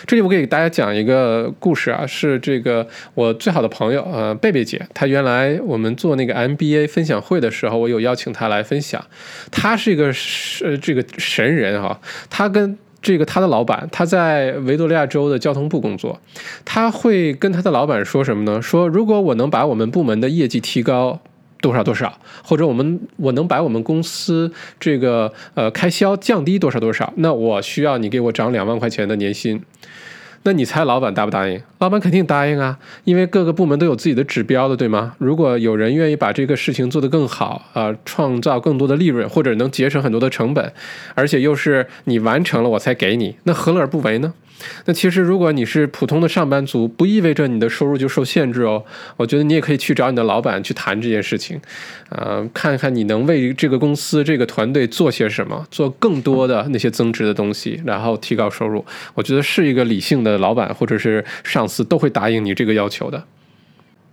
这里我给大家讲一个故事啊，是这个我最好的朋友，呃，贝贝姐。她原来我们做那个 MBA 分享会的时候，我有邀请她来分享。她是一个是这个神人哈。他跟这个他的老板，他在维多利亚州的交通部工作。他会跟他的老板说什么呢？说如果我能把我们部门的业绩提高。多少多少，或者我们我能把我们公司这个呃开销降低多少多少，那我需要你给我涨两万块钱的年薪，那你猜老板答不答应？老板肯定答应啊，因为各个部门都有自己的指标的，对吗？如果有人愿意把这个事情做得更好啊，创造更多的利润，或者能节省很多的成本，而且又是你完成了我才给你，那何乐而不为呢？那其实，如果你是普通的上班族，不意味着你的收入就受限制哦。我觉得你也可以去找你的老板去谈这件事情，呃，看看你能为这个公司、这个团队做些什么，做更多的那些增值的东西，然后提高收入。我觉得是一个理性的老板或者是上司都会答应你这个要求的。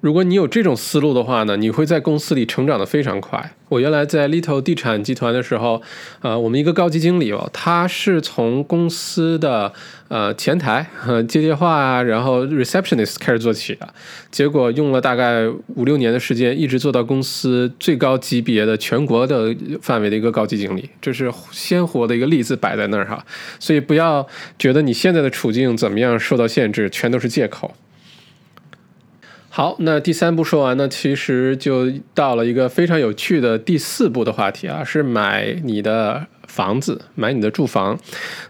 如果你有这种思路的话呢，你会在公司里成长的非常快。我原来在 Little 地产集团的时候，呃，我们一个高级经理哦，他是从公司的呃前台接电话啊，然后 receptionist 开始做起的，结果用了大概五六年的时间，一直做到公司最高级别的全国的范围的一个高级经理，这是鲜活的一个例子摆在那儿哈。所以不要觉得你现在的处境怎么样受到限制，全都是借口。好，那第三步说完呢，其实就到了一个非常有趣的第四步的话题啊，是买你的。房子买你的住房，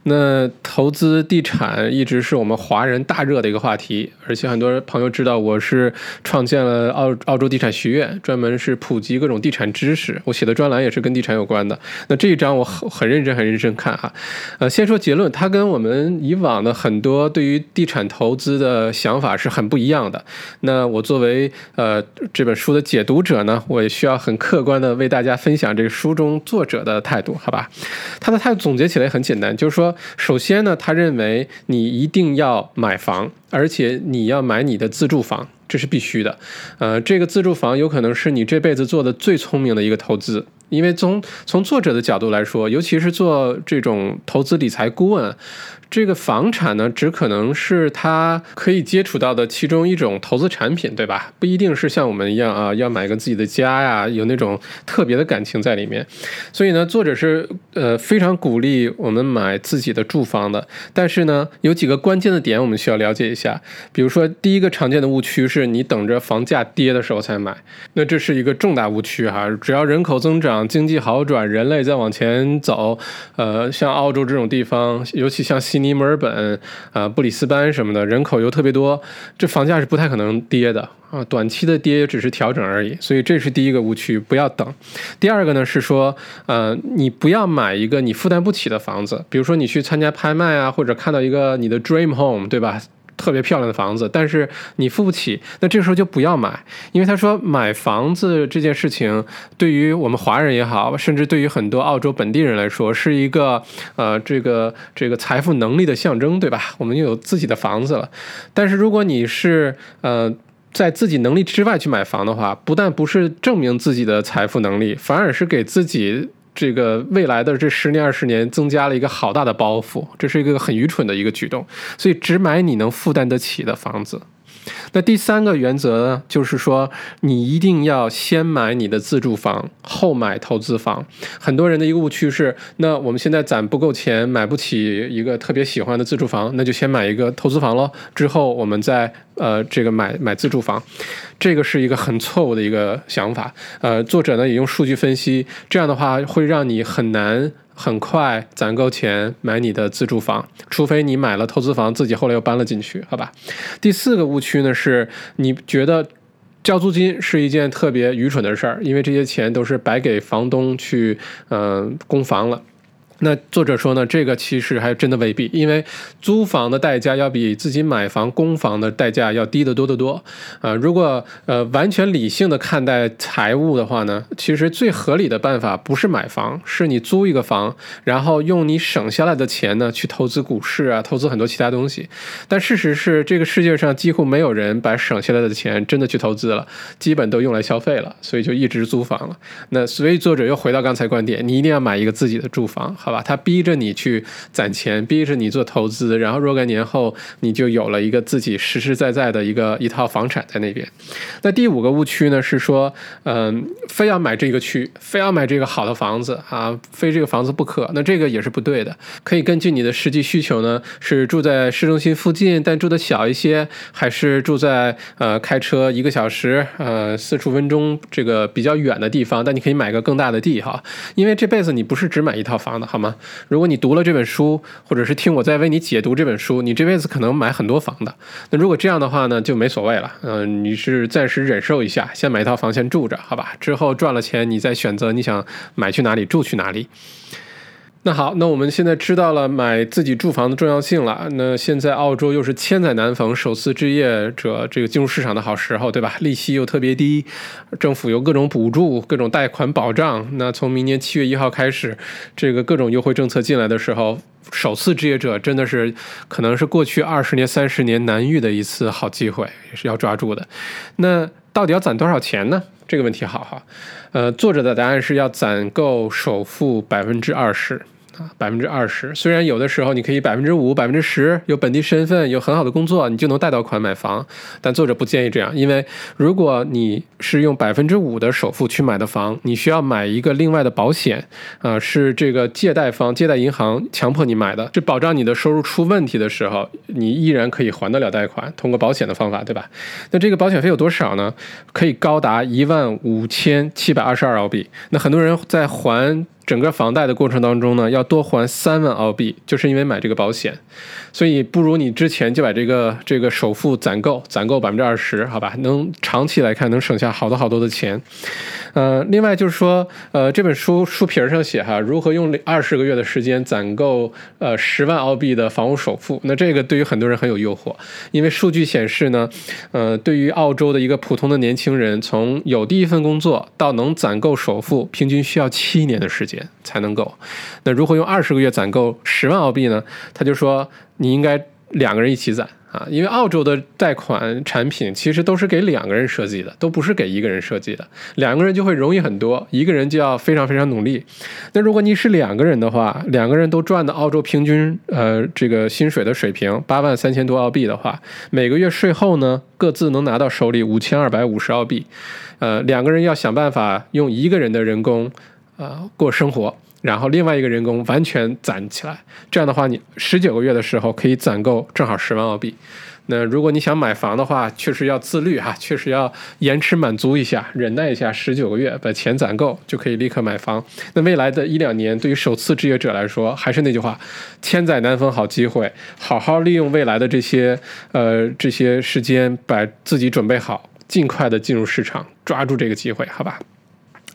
那投资地产一直是我们华人大热的一个话题，而且很多朋友知道我是创建了澳澳洲地产学院，专门是普及各种地产知识。我写的专栏也是跟地产有关的。那这一章我很很认真很认真看哈，呃，先说结论，它跟我们以往的很多对于地产投资的想法是很不一样的。那我作为呃这本书的解读者呢，我也需要很客观的为大家分享这个书中作者的态度，好吧？他的态度总结起来很简单，就是说，首先呢，他认为你一定要买房，而且你要买你的自住房，这是必须的。呃，这个自住房有可能是你这辈子做的最聪明的一个投资，因为从从作者的角度来说，尤其是做这种投资理财顾问。这个房产呢，只可能是他可以接触到的其中一种投资产品，对吧？不一定是像我们一样啊，要买个自己的家呀，有那种特别的感情在里面。所以呢，作者是呃非常鼓励我们买自己的住房的。但是呢，有几个关键的点我们需要了解一下。比如说，第一个常见的误区是你等着房价跌的时候才买，那这是一个重大误区哈。只要人口增长、经济好转、人类再往前走，呃，像澳洲这种地方，尤其像悉尼、墨尔本啊、布里斯班什么的，人口又特别多，这房价是不太可能跌的啊。短期的跌只是调整而已，所以这是第一个误区，不要等。第二个呢是说，呃，你不要买一个你负担不起的房子，比如说你去参加拍卖啊，或者看到一个你的 dream home，对吧？特别漂亮的房子，但是你付不起，那这个时候就不要买，因为他说买房子这件事情对于我们华人也好，甚至对于很多澳洲本地人来说，是一个呃这个这个财富能力的象征，对吧？我们又有自己的房子了。但是如果你是呃在自己能力之外去买房的话，不但不是证明自己的财富能力，反而是给自己。这个未来的这十年二十年增加了一个好大的包袱，这是一个很愚蠢的一个举动。所以只买你能负担得起的房子。那第三个原则呢，就是说你一定要先买你的自住房，后买投资房。很多人的一个误区是，那我们现在攒不够钱，买不起一个特别喜欢的自住房，那就先买一个投资房喽，之后我们再呃这个买买自住房。这个是一个很错误的一个想法。呃，作者呢也用数据分析，这样的话会让你很难。很快攒够钱买你的自住房，除非你买了投资房，自己后来又搬了进去，好吧？第四个误区呢，是你觉得交租金是一件特别愚蠢的事儿，因为这些钱都是白给房东去嗯供房了。那作者说呢，这个其实还真的未必，因为租房的代价要比自己买房供房的代价要低得多得多。啊，如果呃完全理性的看待财务的话呢，其实最合理的办法不是买房，是你租一个房，然后用你省下来的钱呢去投资股市啊，投资很多其他东西。但事实是，这个世界上几乎没有人把省下来的钱真的去投资了，基本都用来消费了，所以就一直租房了。那所以作者又回到刚才观点，你一定要买一个自己的住房，好。吧，他逼着你去攒钱，逼着你做投资，然后若干年后你就有了一个自己实实在在的一个一套房产在那边。那第五个误区呢是说，嗯，非要买这个区，非要买这个好的房子啊，非这个房子不可。那这个也是不对的，可以根据你的实际需求呢，是住在市中心附近，但住的小一些，还是住在呃开车一个小时呃四十五分钟这个比较远的地方，但你可以买个更大的地哈，因为这辈子你不是只买一套房的，好。吗如果你读了这本书，或者是听我在为你解读这本书，你这辈子可能买很多房的。那如果这样的话呢，就没所谓了。嗯，你是暂时忍受一下，先买一套房先住着，好吧？之后赚了钱，你再选择你想买去哪里住去哪里。那好，那我们现在知道了买自己住房的重要性了。那现在澳洲又是千载难逢首次置业者这个进入市场的好时候，对吧？利息又特别低，政府有各种补助、各种贷款保障。那从明年七月一号开始，这个各种优惠政策进来的时候，首次置业者真的是可能是过去二十年、三十年难遇的一次好机会，也是要抓住的。那到底要攒多少钱呢？这个问题好哈。呃，作者的答案是要攒够首付百分之二十。百分之二十，虽然有的时候你可以百分之五、百分之十，有本地身份、有很好的工作，你就能贷到款买房，但作者不建议这样，因为如果你是用百分之五的首付去买的房，你需要买一个另外的保险，啊，是这个借贷方、借贷银行强迫你买的，这保障你的收入出问题的时候，你依然可以还得了贷款，通过保险的方法，对吧？那这个保险费有多少呢？可以高达一万五千七百二十二澳币。那很多人在还。整个房贷的过程当中呢，要多还三万澳币，就是因为买这个保险，所以不如你之前就把这个这个首付攒够，攒够百分之二十，好吧，能长期来看能省下好多好多的钱。呃，另外就是说，呃，这本书书皮上写哈，如何用二十个月的时间攒够呃十万澳币的房屋首付，那这个对于很多人很有诱惑，因为数据显示呢，呃，对于澳洲的一个普通的年轻人，从有第一份工作到能攒够首付，平均需要七年的时间。才能够，那如何用二十个月攒够十万澳币呢？他就说你应该两个人一起攒啊，因为澳洲的贷款产品其实都是给两个人设计的，都不是给一个人设计的。两个人就会容易很多，一个人就要非常非常努力。那如果你是两个人的话，两个人都赚的澳洲平均呃这个薪水的水平八万三千多澳币的话，每个月税后呢各自能拿到手里五千二百五十澳币。呃，两个人要想办法用一个人的人工。呃，过生活，然后另外一个人工完全攒起来，这样的话，你十九个月的时候可以攒够正好十万澳币。那如果你想买房的话，确实要自律哈，确实要延迟满足一下，忍耐一下，十九个月把钱攒够就可以立刻买房。那未来的一两年，对于首次置业者来说，还是那句话，千载难逢好机会，好好利用未来的这些呃这些时间，把自己准备好，尽快的进入市场，抓住这个机会，好吧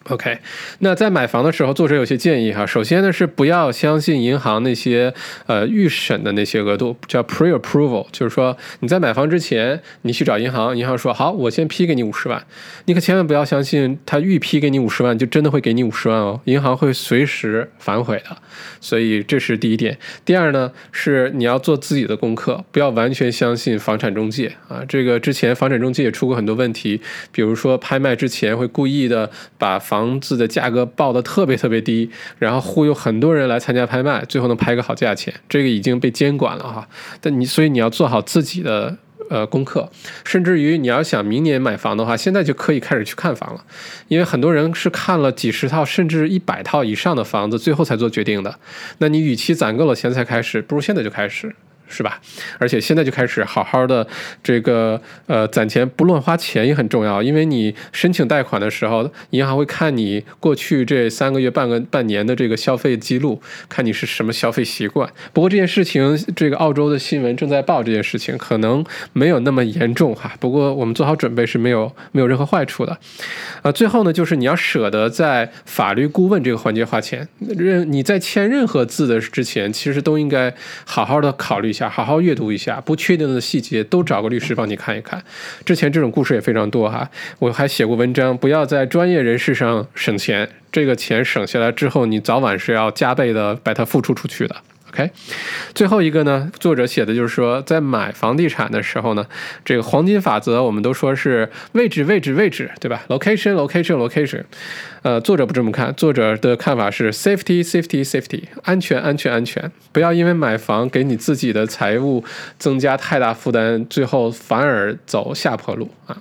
？OK，那在买房的时候，作者有些建议哈。首先呢是不要相信银行那些呃预审的那些额度，叫 pre-approval，就是说你在买房之前，你去找银行，银行说好，我先批给你五十万，你可千万不要相信他预批给你五十万就真的会给你五十万哦，银行会随时反悔的。所以这是第一点。第二呢是你要做自己的功课，不要完全相信房产中介啊。这个之前房产中介也出过很多问题，比如说拍卖之前会故意的把房房子的价格报的特别特别低，然后忽悠很多人来参加拍卖，最后能拍个好价钱，这个已经被监管了哈。但你所以你要做好自己的呃功课，甚至于你要想明年买房的话，现在就可以开始去看房了，因为很多人是看了几十套甚至一百套以上的房子，最后才做决定的。那你与其攒够了钱才开始，不如现在就开始。是吧？而且现在就开始好好的这个呃攒钱，不乱花钱也很重要。因为你申请贷款的时候，银行会看你过去这三个月、半个半年的这个消费记录，看你是什么消费习惯。不过这件事情，这个澳洲的新闻正在报这件事情，可能没有那么严重哈。不过我们做好准备是没有没有任何坏处的。啊，最后呢，就是你要舍得在法律顾问这个环节花钱。任你在签任何字的之前，其实都应该好好的考虑。下好好阅读一下，不确定的细节都找个律师帮你看一看。之前这种故事也非常多哈，我还写过文章。不要在专业人士上省钱，这个钱省下来之后，你早晚是要加倍的把它付出出去的。OK，最后一个呢，作者写的就是说，在买房地产的时候呢，这个黄金法则我们都说是位置、位置、位置，对吧？Location、Location、Location。呃，作者不这么看，作者的看法是 Safety、Safety、Safety，安全、安全、安全。不要因为买房给你自己的财务增加太大负担，最后反而走下坡路啊。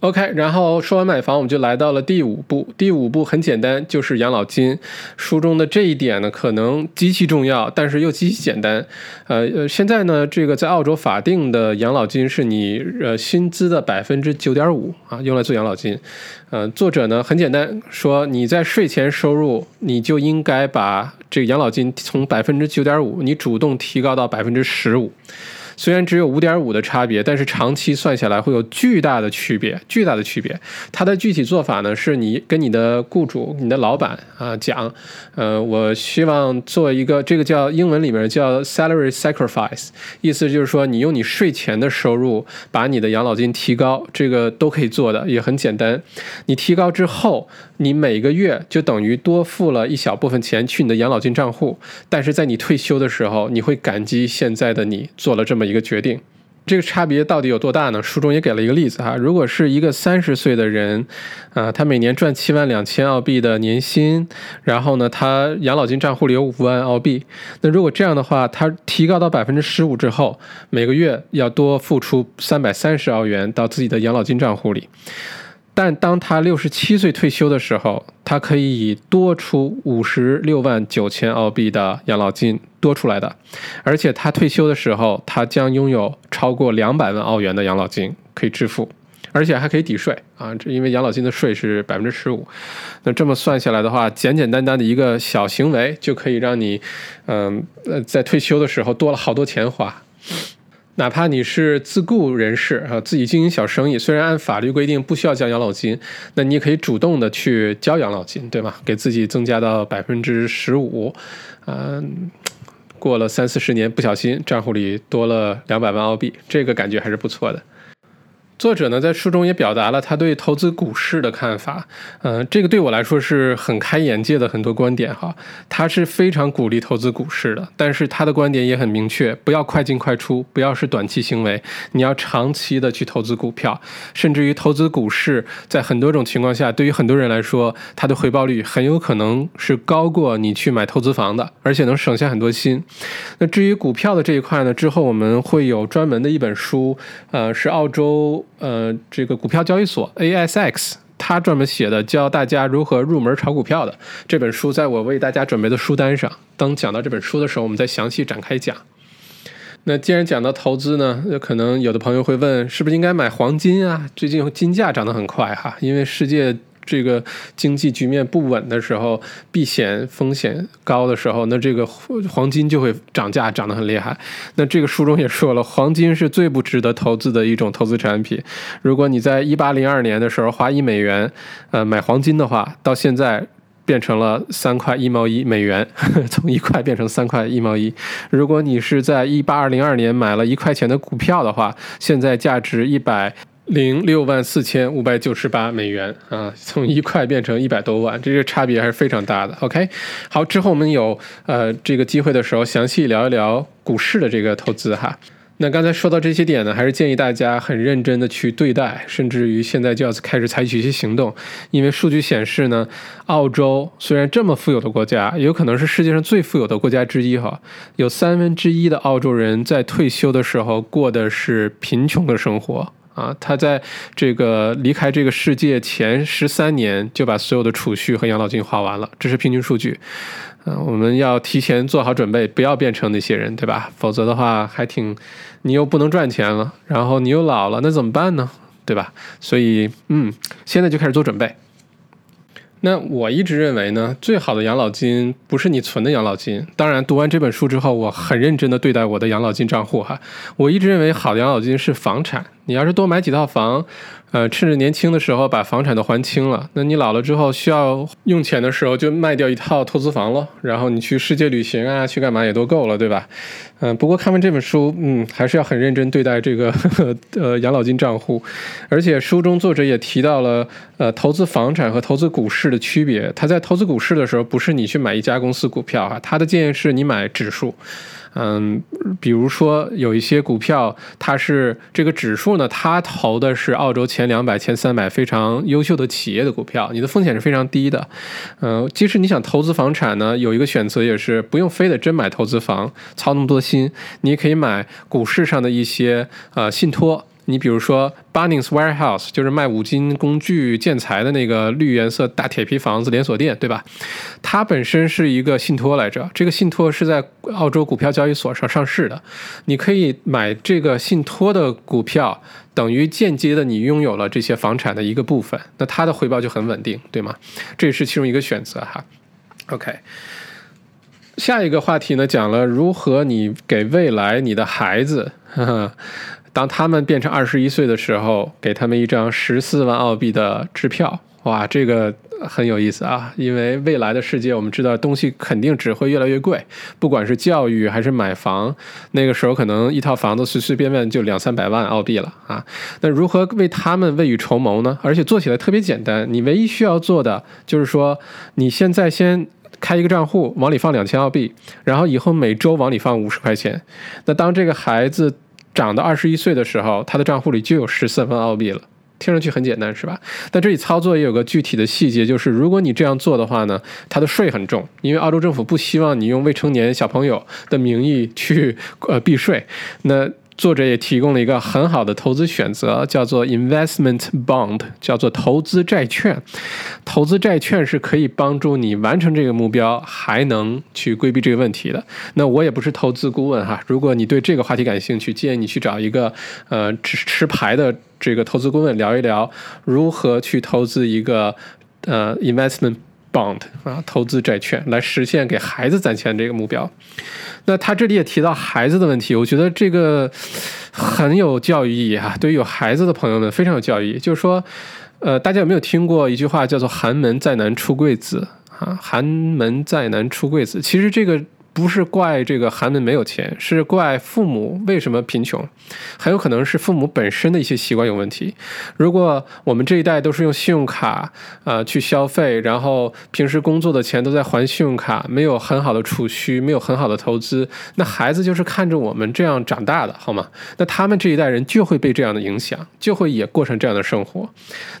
OK，然后说完买房，我们就来到了第五步。第五步很简单，就是养老金。书中的这一点呢，可能极其重要，但是又极其简单。呃呃，现在呢，这个在澳洲法定的养老金是你呃薪资的百分之九点五啊，用来做养老金。呃，作者呢很简单说，你在税前收入，你就应该把这个养老金从百分之九点五，你主动提高到百分之十五。虽然只有五点五的差别，但是长期算下来会有巨大的区别，巨大的区别。它的具体做法呢，是你跟你的雇主、你的老板啊讲，呃，我希望做一个这个叫英文里面叫 salary sacrifice，意思就是说你用你税前的收入把你的养老金提高，这个都可以做的，也很简单。你提高之后，你每个月就等于多付了一小部分钱去你的养老金账户，但是在你退休的时候，你会感激现在的你做了这么。一个决定，这个差别到底有多大呢？书中也给了一个例子哈，如果是一个三十岁的人，啊，他每年赚七万两千澳币的年薪，然后呢，他养老金账户里有五万澳币，那如果这样的话，他提高到百分之十五之后，每个月要多付出三百三十澳元到自己的养老金账户里。但当他六十七岁退休的时候，他可以以多出五十六万九千澳币的养老金多出来的，而且他退休的时候，他将拥有超过两百万澳元的养老金可以支付，而且还可以抵税啊！这因为养老金的税是百分之十五。那这么算下来的话，简简单单的一个小行为就可以让你，嗯呃，在退休的时候多了好多钱花。哪怕你是自雇人士啊，自己经营小生意，虽然按法律规定不需要交养老金，那你也可以主动的去交养老金，对吗？给自己增加到百分之十五，嗯，过了三四十年，不小心账户里多了两百万澳币，这个感觉还是不错的。作者呢，在书中也表达了他对投资股市的看法，嗯，这个对我来说是很开眼界的很多观点哈。他是非常鼓励投资股市的，但是他的观点也很明确，不要快进快出，不要是短期行为，你要长期的去投资股票，甚至于投资股市，在很多种情况下，对于很多人来说，它的回报率很有可能是高过你去买投资房的，而且能省下很多心。那至于股票的这一块呢，之后我们会有专门的一本书，呃，是澳洲。呃，这个股票交易所 ASX，他专门写的教大家如何入门炒股票的这本书，在我为大家准备的书单上。当讲到这本书的时候，我们再详细展开讲。那既然讲到投资呢，那可能有的朋友会问，是不是应该买黄金啊？最近金价涨得很快哈，因为世界。这个经济局面不稳的时候，避险风险高的时候，那这个黄金就会涨价，涨得很厉害。那这个书中也说了，黄金是最不值得投资的一种投资产品。如果你在一八零二年的时候花一美元，呃，买黄金的话，到现在变成了三块一毛一美元，从一块变成三块一毛一。如果你是在一八二零二年买了一块钱的股票的话，现在价值一百。零六万四千五百九十八美元啊，从一块变成一百多万，这个差别还是非常大的。OK，好，之后我们有呃这个机会的时候，详细聊一聊股市的这个投资哈。那刚才说到这些点呢，还是建议大家很认真的去对待，甚至于现在就要开始采取一些行动。因为数据显示呢，澳洲虽然这么富有的国家，有可能是世界上最富有的国家之一哈，有三分之一的澳洲人在退休的时候过的是贫穷的生活啊。他在这个离开这个世界前十三年就把所有的储蓄和养老金花完了，这是平均数据。嗯，我们要提前做好准备，不要变成那些人，对吧？否则的话，还挺，你又不能赚钱了，然后你又老了，那怎么办呢？对吧？所以，嗯，现在就开始做准备。那我一直认为呢，最好的养老金不是你存的养老金。当然，读完这本书之后，我很认真的对待我的养老金账户哈。我一直认为好的养老金是房产，你要是多买几套房。呃，趁着年轻的时候把房产都还清了，那你老了之后需要用钱的时候就卖掉一套投资房喽，然后你去世界旅行啊，去干嘛也都够了，对吧？嗯，不过看完这本书，嗯，还是要很认真对待这个呃养老金账户，而且书中作者也提到了呃投资房产和投资股市的区别。他在投资股市的时候，不是你去买一家公司股票啊，他的建议是你买指数。嗯，比如说有一些股票，它是这个指数呢，它投的是澳洲前两百、前三百非常优秀的企业的股票，你的风险是非常低的。嗯，即使你想投资房产呢，有一个选择也是不用非得真买投资房，操那么多心，你也可以买股市上的一些呃信托。你比如说，Bunnings Warehouse 就是卖五金、工具、建材的那个绿颜色大铁皮房子连锁店，对吧？它本身是一个信托来着，这个信托是在澳洲股票交易所上上市的。你可以买这个信托的股票，等于间接的你拥有了这些房产的一个部分，那它的回报就很稳定，对吗？这也是其中一个选择哈。OK，下一个话题呢，讲了如何你给未来你的孩子。呵呵当他们变成二十一岁的时候，给他们一张十四万澳币的支票，哇，这个很有意思啊！因为未来的世界，我们知道东西肯定只会越来越贵，不管是教育还是买房，那个时候可能一套房子随随便便就两三百万澳币了啊！那如何为他们未雨绸缪呢？而且做起来特别简单，你唯一需要做的就是说，你现在先开一个账户，往里放两千澳币，然后以后每周往里放五十块钱。那当这个孩子涨到二十一岁的时候，他的账户里就有十四万澳币了。听上去很简单，是吧？但这里操作也有个具体的细节，就是如果你这样做的话呢，他的税很重，因为澳洲政府不希望你用未成年小朋友的名义去呃避税。那作者也提供了一个很好的投资选择，叫做 investment bond，叫做投资债券。投资债券是可以帮助你完成这个目标，还能去规避这个问题的。那我也不是投资顾问哈，如果你对这个话题感兴趣，建议你去找一个呃持持牌的这个投资顾问聊一聊，如何去投资一个呃 investment。Bond 啊，投资债券来实现给孩子攒钱这个目标。那他这里也提到孩子的问题，我觉得这个很有教育意义啊。对于有孩子的朋友们，非常有教育意义。就是说，呃，大家有没有听过一句话叫做“寒门再难出贵子”啊？寒门再难出贵子，其实这个。不是怪这个寒门没有钱，是怪父母为什么贫穷，很有可能是父母本身的一些习惯有问题。如果我们这一代都是用信用卡啊去消费，然后平时工作的钱都在还信用卡，没有很好的储蓄，没有很好的投资，那孩子就是看着我们这样长大的，好吗？那他们这一代人就会被这样的影响，就会也过上这样的生活。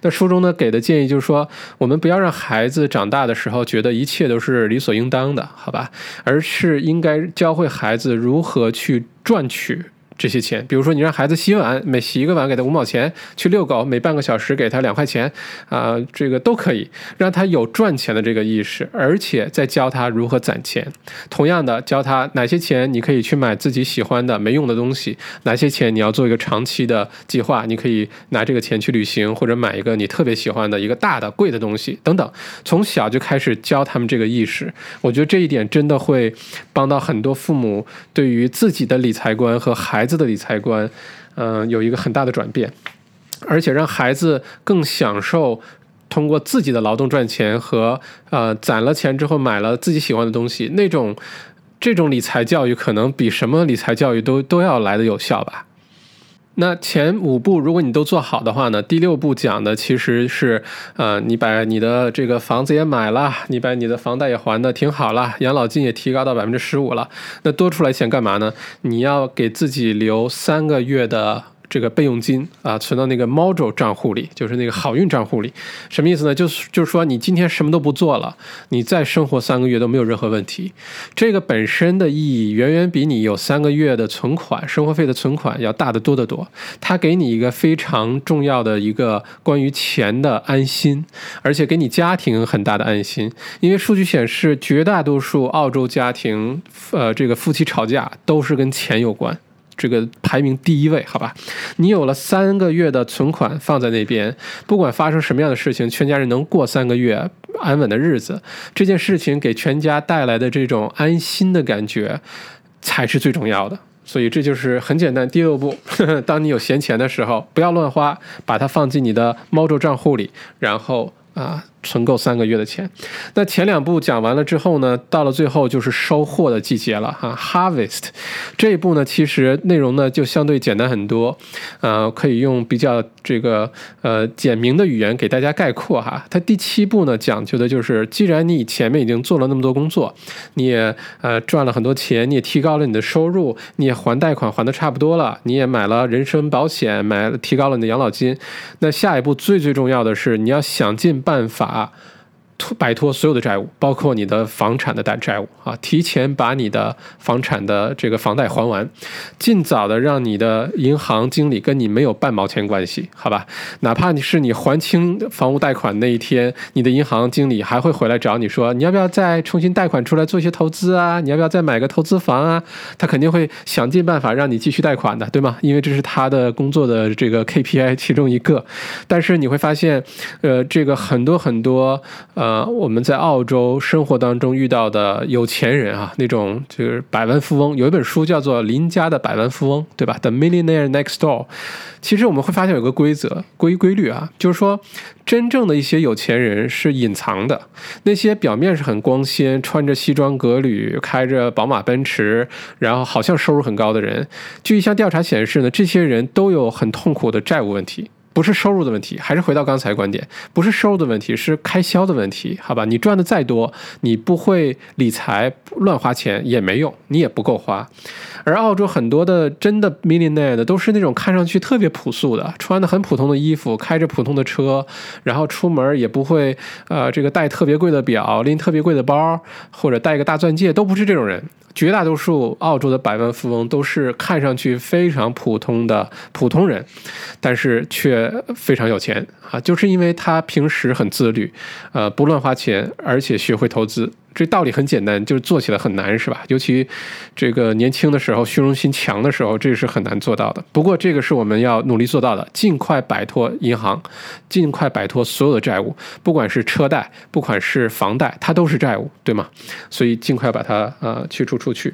那书中呢给的建议就是说，我们不要让孩子长大的时候觉得一切都是理所应当的，好吧？而是。是应该教会孩子如何去赚取。这些钱，比如说你让孩子洗碗，每洗一个碗给他五毛钱；去遛狗，每半个小时给他两块钱，啊，这个都可以让他有赚钱的这个意识，而且再教他如何攒钱。同样的，教他哪些钱你可以去买自己喜欢的没用的东西，哪些钱你要做一个长期的计划，你可以拿这个钱去旅行，或者买一个你特别喜欢的一个大的贵的东西等等。从小就开始教他们这个意识，我觉得这一点真的会帮到很多父母对于自己的理财观和孩子。子的理财观，嗯，有一个很大的转变，而且让孩子更享受通过自己的劳动赚钱和呃攒了钱之后买了自己喜欢的东西，那种这种理财教育可能比什么理财教育都都要来的有效吧。那前五步如果你都做好的话呢，第六步讲的其实是，呃，你把你的这个房子也买了，你把你的房贷也还的挺好了，养老金也提高到百分之十五了，那多出来钱干嘛呢？你要给自己留三个月的。这个备用金啊，存到那个 Mojo 账户里，就是那个好运账户里，什么意思呢？就是就是说，你今天什么都不做了，你再生活三个月都没有任何问题。这个本身的意义远远比你有三个月的存款、生活费的存款要大得多得多。它给你一个非常重要的一个关于钱的安心，而且给你家庭很大的安心。因为数据显示，绝大多数澳洲家庭，呃，这个夫妻吵架都是跟钱有关。这个排名第一位，好吧？你有了三个月的存款放在那边，不管发生什么样的事情，全家人能过三个月安稳的日子，这件事情给全家带来的这种安心的感觉，才是最重要的。所以这就是很简单，第六步：当你有闲钱的时候，不要乱花，把它放进你的猫周账户里，然后啊。存够三个月的钱，那前两步讲完了之后呢，到了最后就是收获的季节了哈，harvest 这一步呢，其实内容呢就相对简单很多，呃，可以用比较这个呃简明的语言给大家概括哈。它第七步呢讲究的就是，既然你前面已经做了那么多工作，你也呃赚了很多钱，你也提高了你的收入，你也还贷款还的差不多了，你也买了人身保险，买了提高了你的养老金，那下一步最最重要的是，你要想尽办法。啊摆脱所有的债务，包括你的房产的贷债务啊，提前把你的房产的这个房贷还完，尽早的让你的银行经理跟你没有半毛钱关系，好吧？哪怕你是你还清房屋贷款那一天，你的银行经理还会回来找你说，你要不要再重新贷款出来做一些投资啊？你要不要再买个投资房啊？他肯定会想尽办法让你继续贷款的，对吗？因为这是他的工作的这个 KPI 其中一个。但是你会发现，呃，这个很多很多呃。呃，我们在澳洲生活当中遇到的有钱人啊，那种就是百万富翁，有一本书叫做《邻家的百万富翁》，对吧？The Millionaire Next Door。其实我们会发现有个规则规规律啊，就是说，真正的一些有钱人是隐藏的，那些表面是很光鲜，穿着西装革履，开着宝马奔驰，然后好像收入很高的人，据一项调查显示呢，这些人都有很痛苦的债务问题。不是收入的问题，还是回到刚才观点，不是收入的问题，是开销的问题，好吧？你赚的再多，你不会理财，乱花钱也没用，你也不够花。而澳洲很多的真的 millionaire 都是那种看上去特别朴素的，穿的很普通的衣服，开着普通的车，然后出门也不会呃这个戴特别贵的表，拎特别贵的包，或者戴个大钻戒，都不是这种人。绝大多数澳洲的百万富翁都是看上去非常普通的普通人，但是却非常有钱啊！就是因为他平时很自律，呃，不乱花钱，而且学会投资。这道理很简单，就是做起来很难，是吧？尤其这个年轻的时候，虚荣心强的时候，这是很难做到的。不过，这个是我们要努力做到的，尽快摆脱银行，尽快摆脱所有的债务，不管是车贷，不管是房贷，它都是债务，对吗？所以，尽快把它呃去除出去。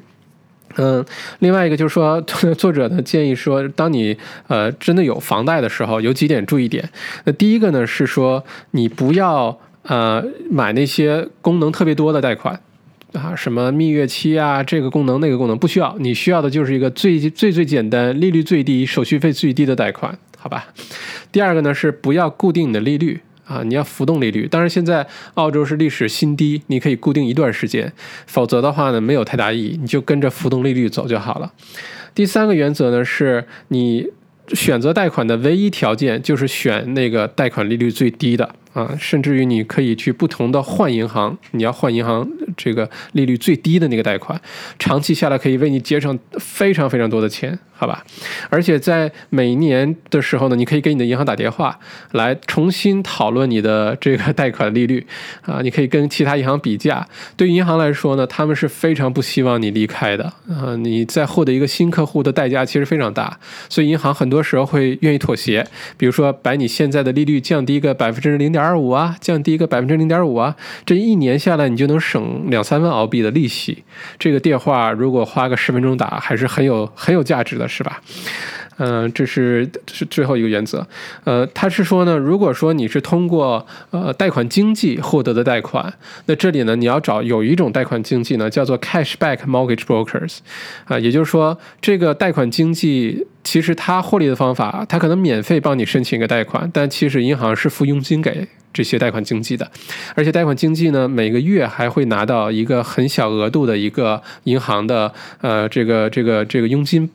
嗯，另外一个就是说，作者呢建议说，当你呃真的有房贷的时候，有几点注意点。那第一个呢是说，你不要。呃，买那些功能特别多的贷款，啊，什么蜜月期啊，这个功能那个功能不需要，你需要的就是一个最最最简单、利率最低、手续费最低的贷款，好吧？第二个呢是不要固定你的利率啊，你要浮动利率。当然现在澳洲是历史新低，你可以固定一段时间，否则的话呢没有太大意义，你就跟着浮动利率走就好了。第三个原则呢是你选择贷款的唯一条件就是选那个贷款利率最低的。啊，甚至于你可以去不同的换银行，你要换银行这个利率最低的那个贷款，长期下来可以为你节省非常非常多的钱。好吧，而且在每一年的时候呢，你可以给你的银行打电话，来重新讨论你的这个贷款利率啊，你可以跟其他银行比价。对于银行来说呢，他们是非常不希望你离开的啊，你在获得一个新客户的代价其实非常大，所以银行很多时候会愿意妥协，比如说把你现在的利率降低个百分之零点二五啊，降低一个百分之零点五啊，这一年下来你就能省两三万澳币的利息。这个电话如果花个十分钟打，还是很有很有价值的。是吧？嗯，这是是最后一个原则。呃，他是说呢，如果说你是通过呃贷款经济获得的贷款，那这里呢你要找有一种贷款经济呢叫做 cashback mortgage brokers，啊，也就是说这个贷款经济其实它获利的方法，它可能免费帮你申请一个贷款，但其实银行是付佣金给这些贷款经济的，而且贷款经济呢每个月还会拿到一个很小额度的一个银行的呃这个这个这个佣金。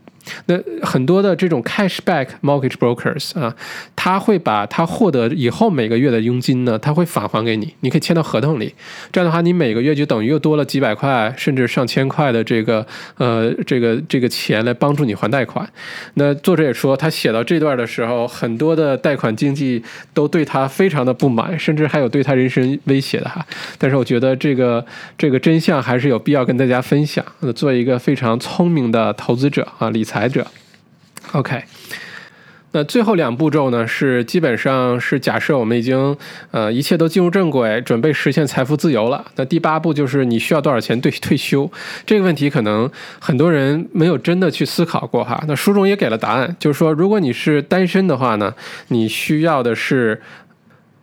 那很多的这种 cashback mortgage brokers 啊，他会把他获得以后每个月的佣金呢，他会返还给你，你可以签到合同里。这样的话，你每个月就等于又多了几百块，甚至上千块的这个呃这个这个钱来帮助你还贷款。那作者也说，他写到这段的时候，很多的贷款经济都对他非常的不满，甚至还有对他人身威胁的哈。但是我觉得这个这个真相还是有必要跟大家分享。做一个非常聪明的投资者啊，理财。财者，OK，那最后两步骤呢，是基本上是假设我们已经呃一切都进入正轨，准备实现财富自由了。那第八步就是你需要多少钱对退休这个问题，可能很多人没有真的去思考过哈。那书中也给了答案，就是说如果你是单身的话呢，你需要的是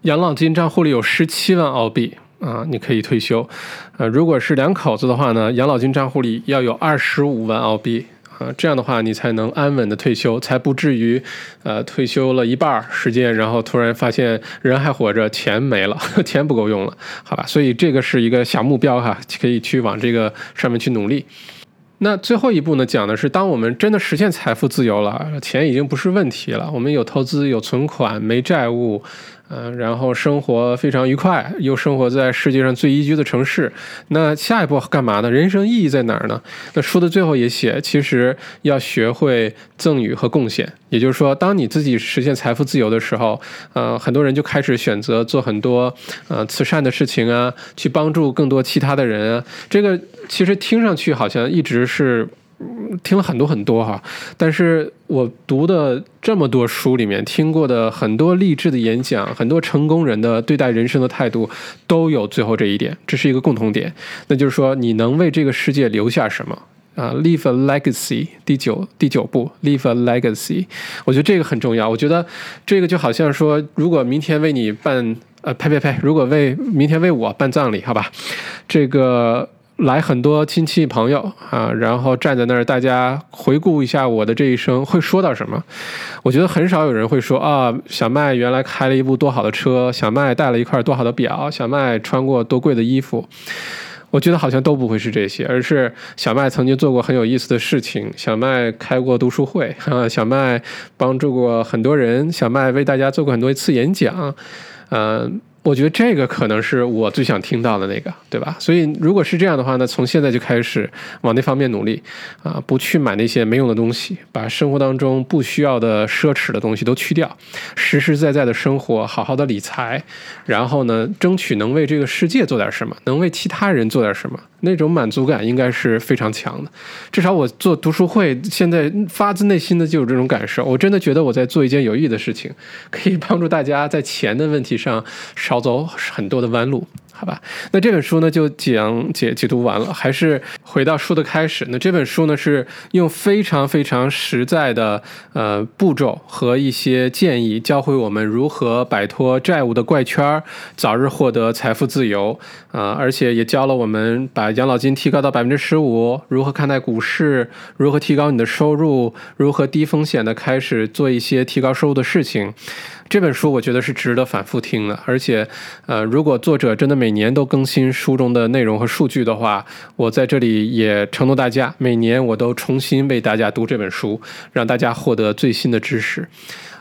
养老金账户里有十七万澳币啊，你可以退休。呃，如果是两口子的话呢，养老金账户里要有二十五万澳币。啊，这样的话你才能安稳的退休，才不至于，呃，退休了一半时间，然后突然发现人还活着，钱没了，钱不够用了，好吧？所以这个是一个小目标哈，可以去往这个上面去努力。那最后一步呢，讲的是当我们真的实现财富自由了，钱已经不是问题了，我们有投资、有存款、没债务。嗯，然后生活非常愉快，又生活在世界上最宜居的城市。那下一步干嘛呢？人生意义在哪儿呢？那书的最后也写，其实要学会赠与和贡献。也就是说，当你自己实现财富自由的时候，呃，很多人就开始选择做很多呃慈善的事情啊，去帮助更多其他的人啊。这个其实听上去好像一直是。听了很多很多哈，但是我读的这么多书里面听过的很多励志的演讲，很多成功人的对待人生的态度都有最后这一点，这是一个共同点，那就是说你能为这个世界留下什么啊？Leave a legacy。第九第九步，Leave a legacy。我觉得这个很重要。我觉得这个就好像说，如果明天为你办呃呸呸呸，如果为明天为我办葬礼，好吧，这个。来很多亲戚朋友啊，然后站在那儿，大家回顾一下我的这一生，会说到什么？我觉得很少有人会说啊，小麦原来开了一部多好的车，小麦戴了一块多好的表，小麦穿过多贵的衣服。我觉得好像都不会是这些，而是小麦曾经做过很有意思的事情，小麦开过读书会，啊，小麦帮助过很多人，小麦为大家做过很多次演讲，嗯。我觉得这个可能是我最想听到的那个，对吧？所以如果是这样的话呢，从现在就开始往那方面努力啊，不去买那些没用的东西，把生活当中不需要的奢侈的东西都去掉，实实在在的生活，好好的理财，然后呢，争取能为这个世界做点什么，能为其他人做点什么。那种满足感应该是非常强的，至少我做读书会，现在发自内心的就有这种感受。我真的觉得我在做一件有意义的事情，可以帮助大家在钱的问题上少走很多的弯路。好吧，那这本书呢就讲解解读完了，还是回到书的开始。那这本书呢是用非常非常实在的呃步骤和一些建议，教会我们如何摆脱债务的怪圈，早日获得财富自由啊！而且也教了我们把养老金提高到百分之十五，如何看待股市，如何提高你的收入，如何低风险的开始做一些提高收入的事情。这本书我觉得是值得反复听的，而且，呃，如果作者真的每年都更新书中的内容和数据的话，我在这里也承诺大家，每年我都重新为大家读这本书，让大家获得最新的知识。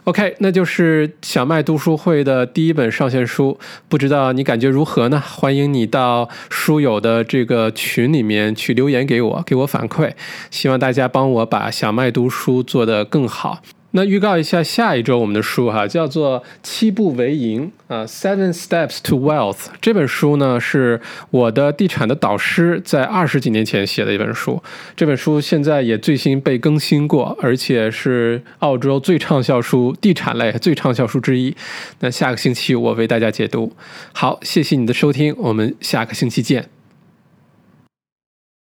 OK，那就是小麦读书会的第一本上线书，不知道你感觉如何呢？欢迎你到书友的这个群里面去留言给我，给我反馈。希望大家帮我把小麦读书做得更好。那预告一下下一周我们的书哈，叫做《七步为营》啊，《Seven Steps to Wealth》这本书呢是我的地产的导师在二十几年前写的一本书，这本书现在也最新被更新过，而且是澳洲最畅销书，地产类最畅销书之一。那下个星期我为大家解读。好，谢谢你的收听，我们下个星期见。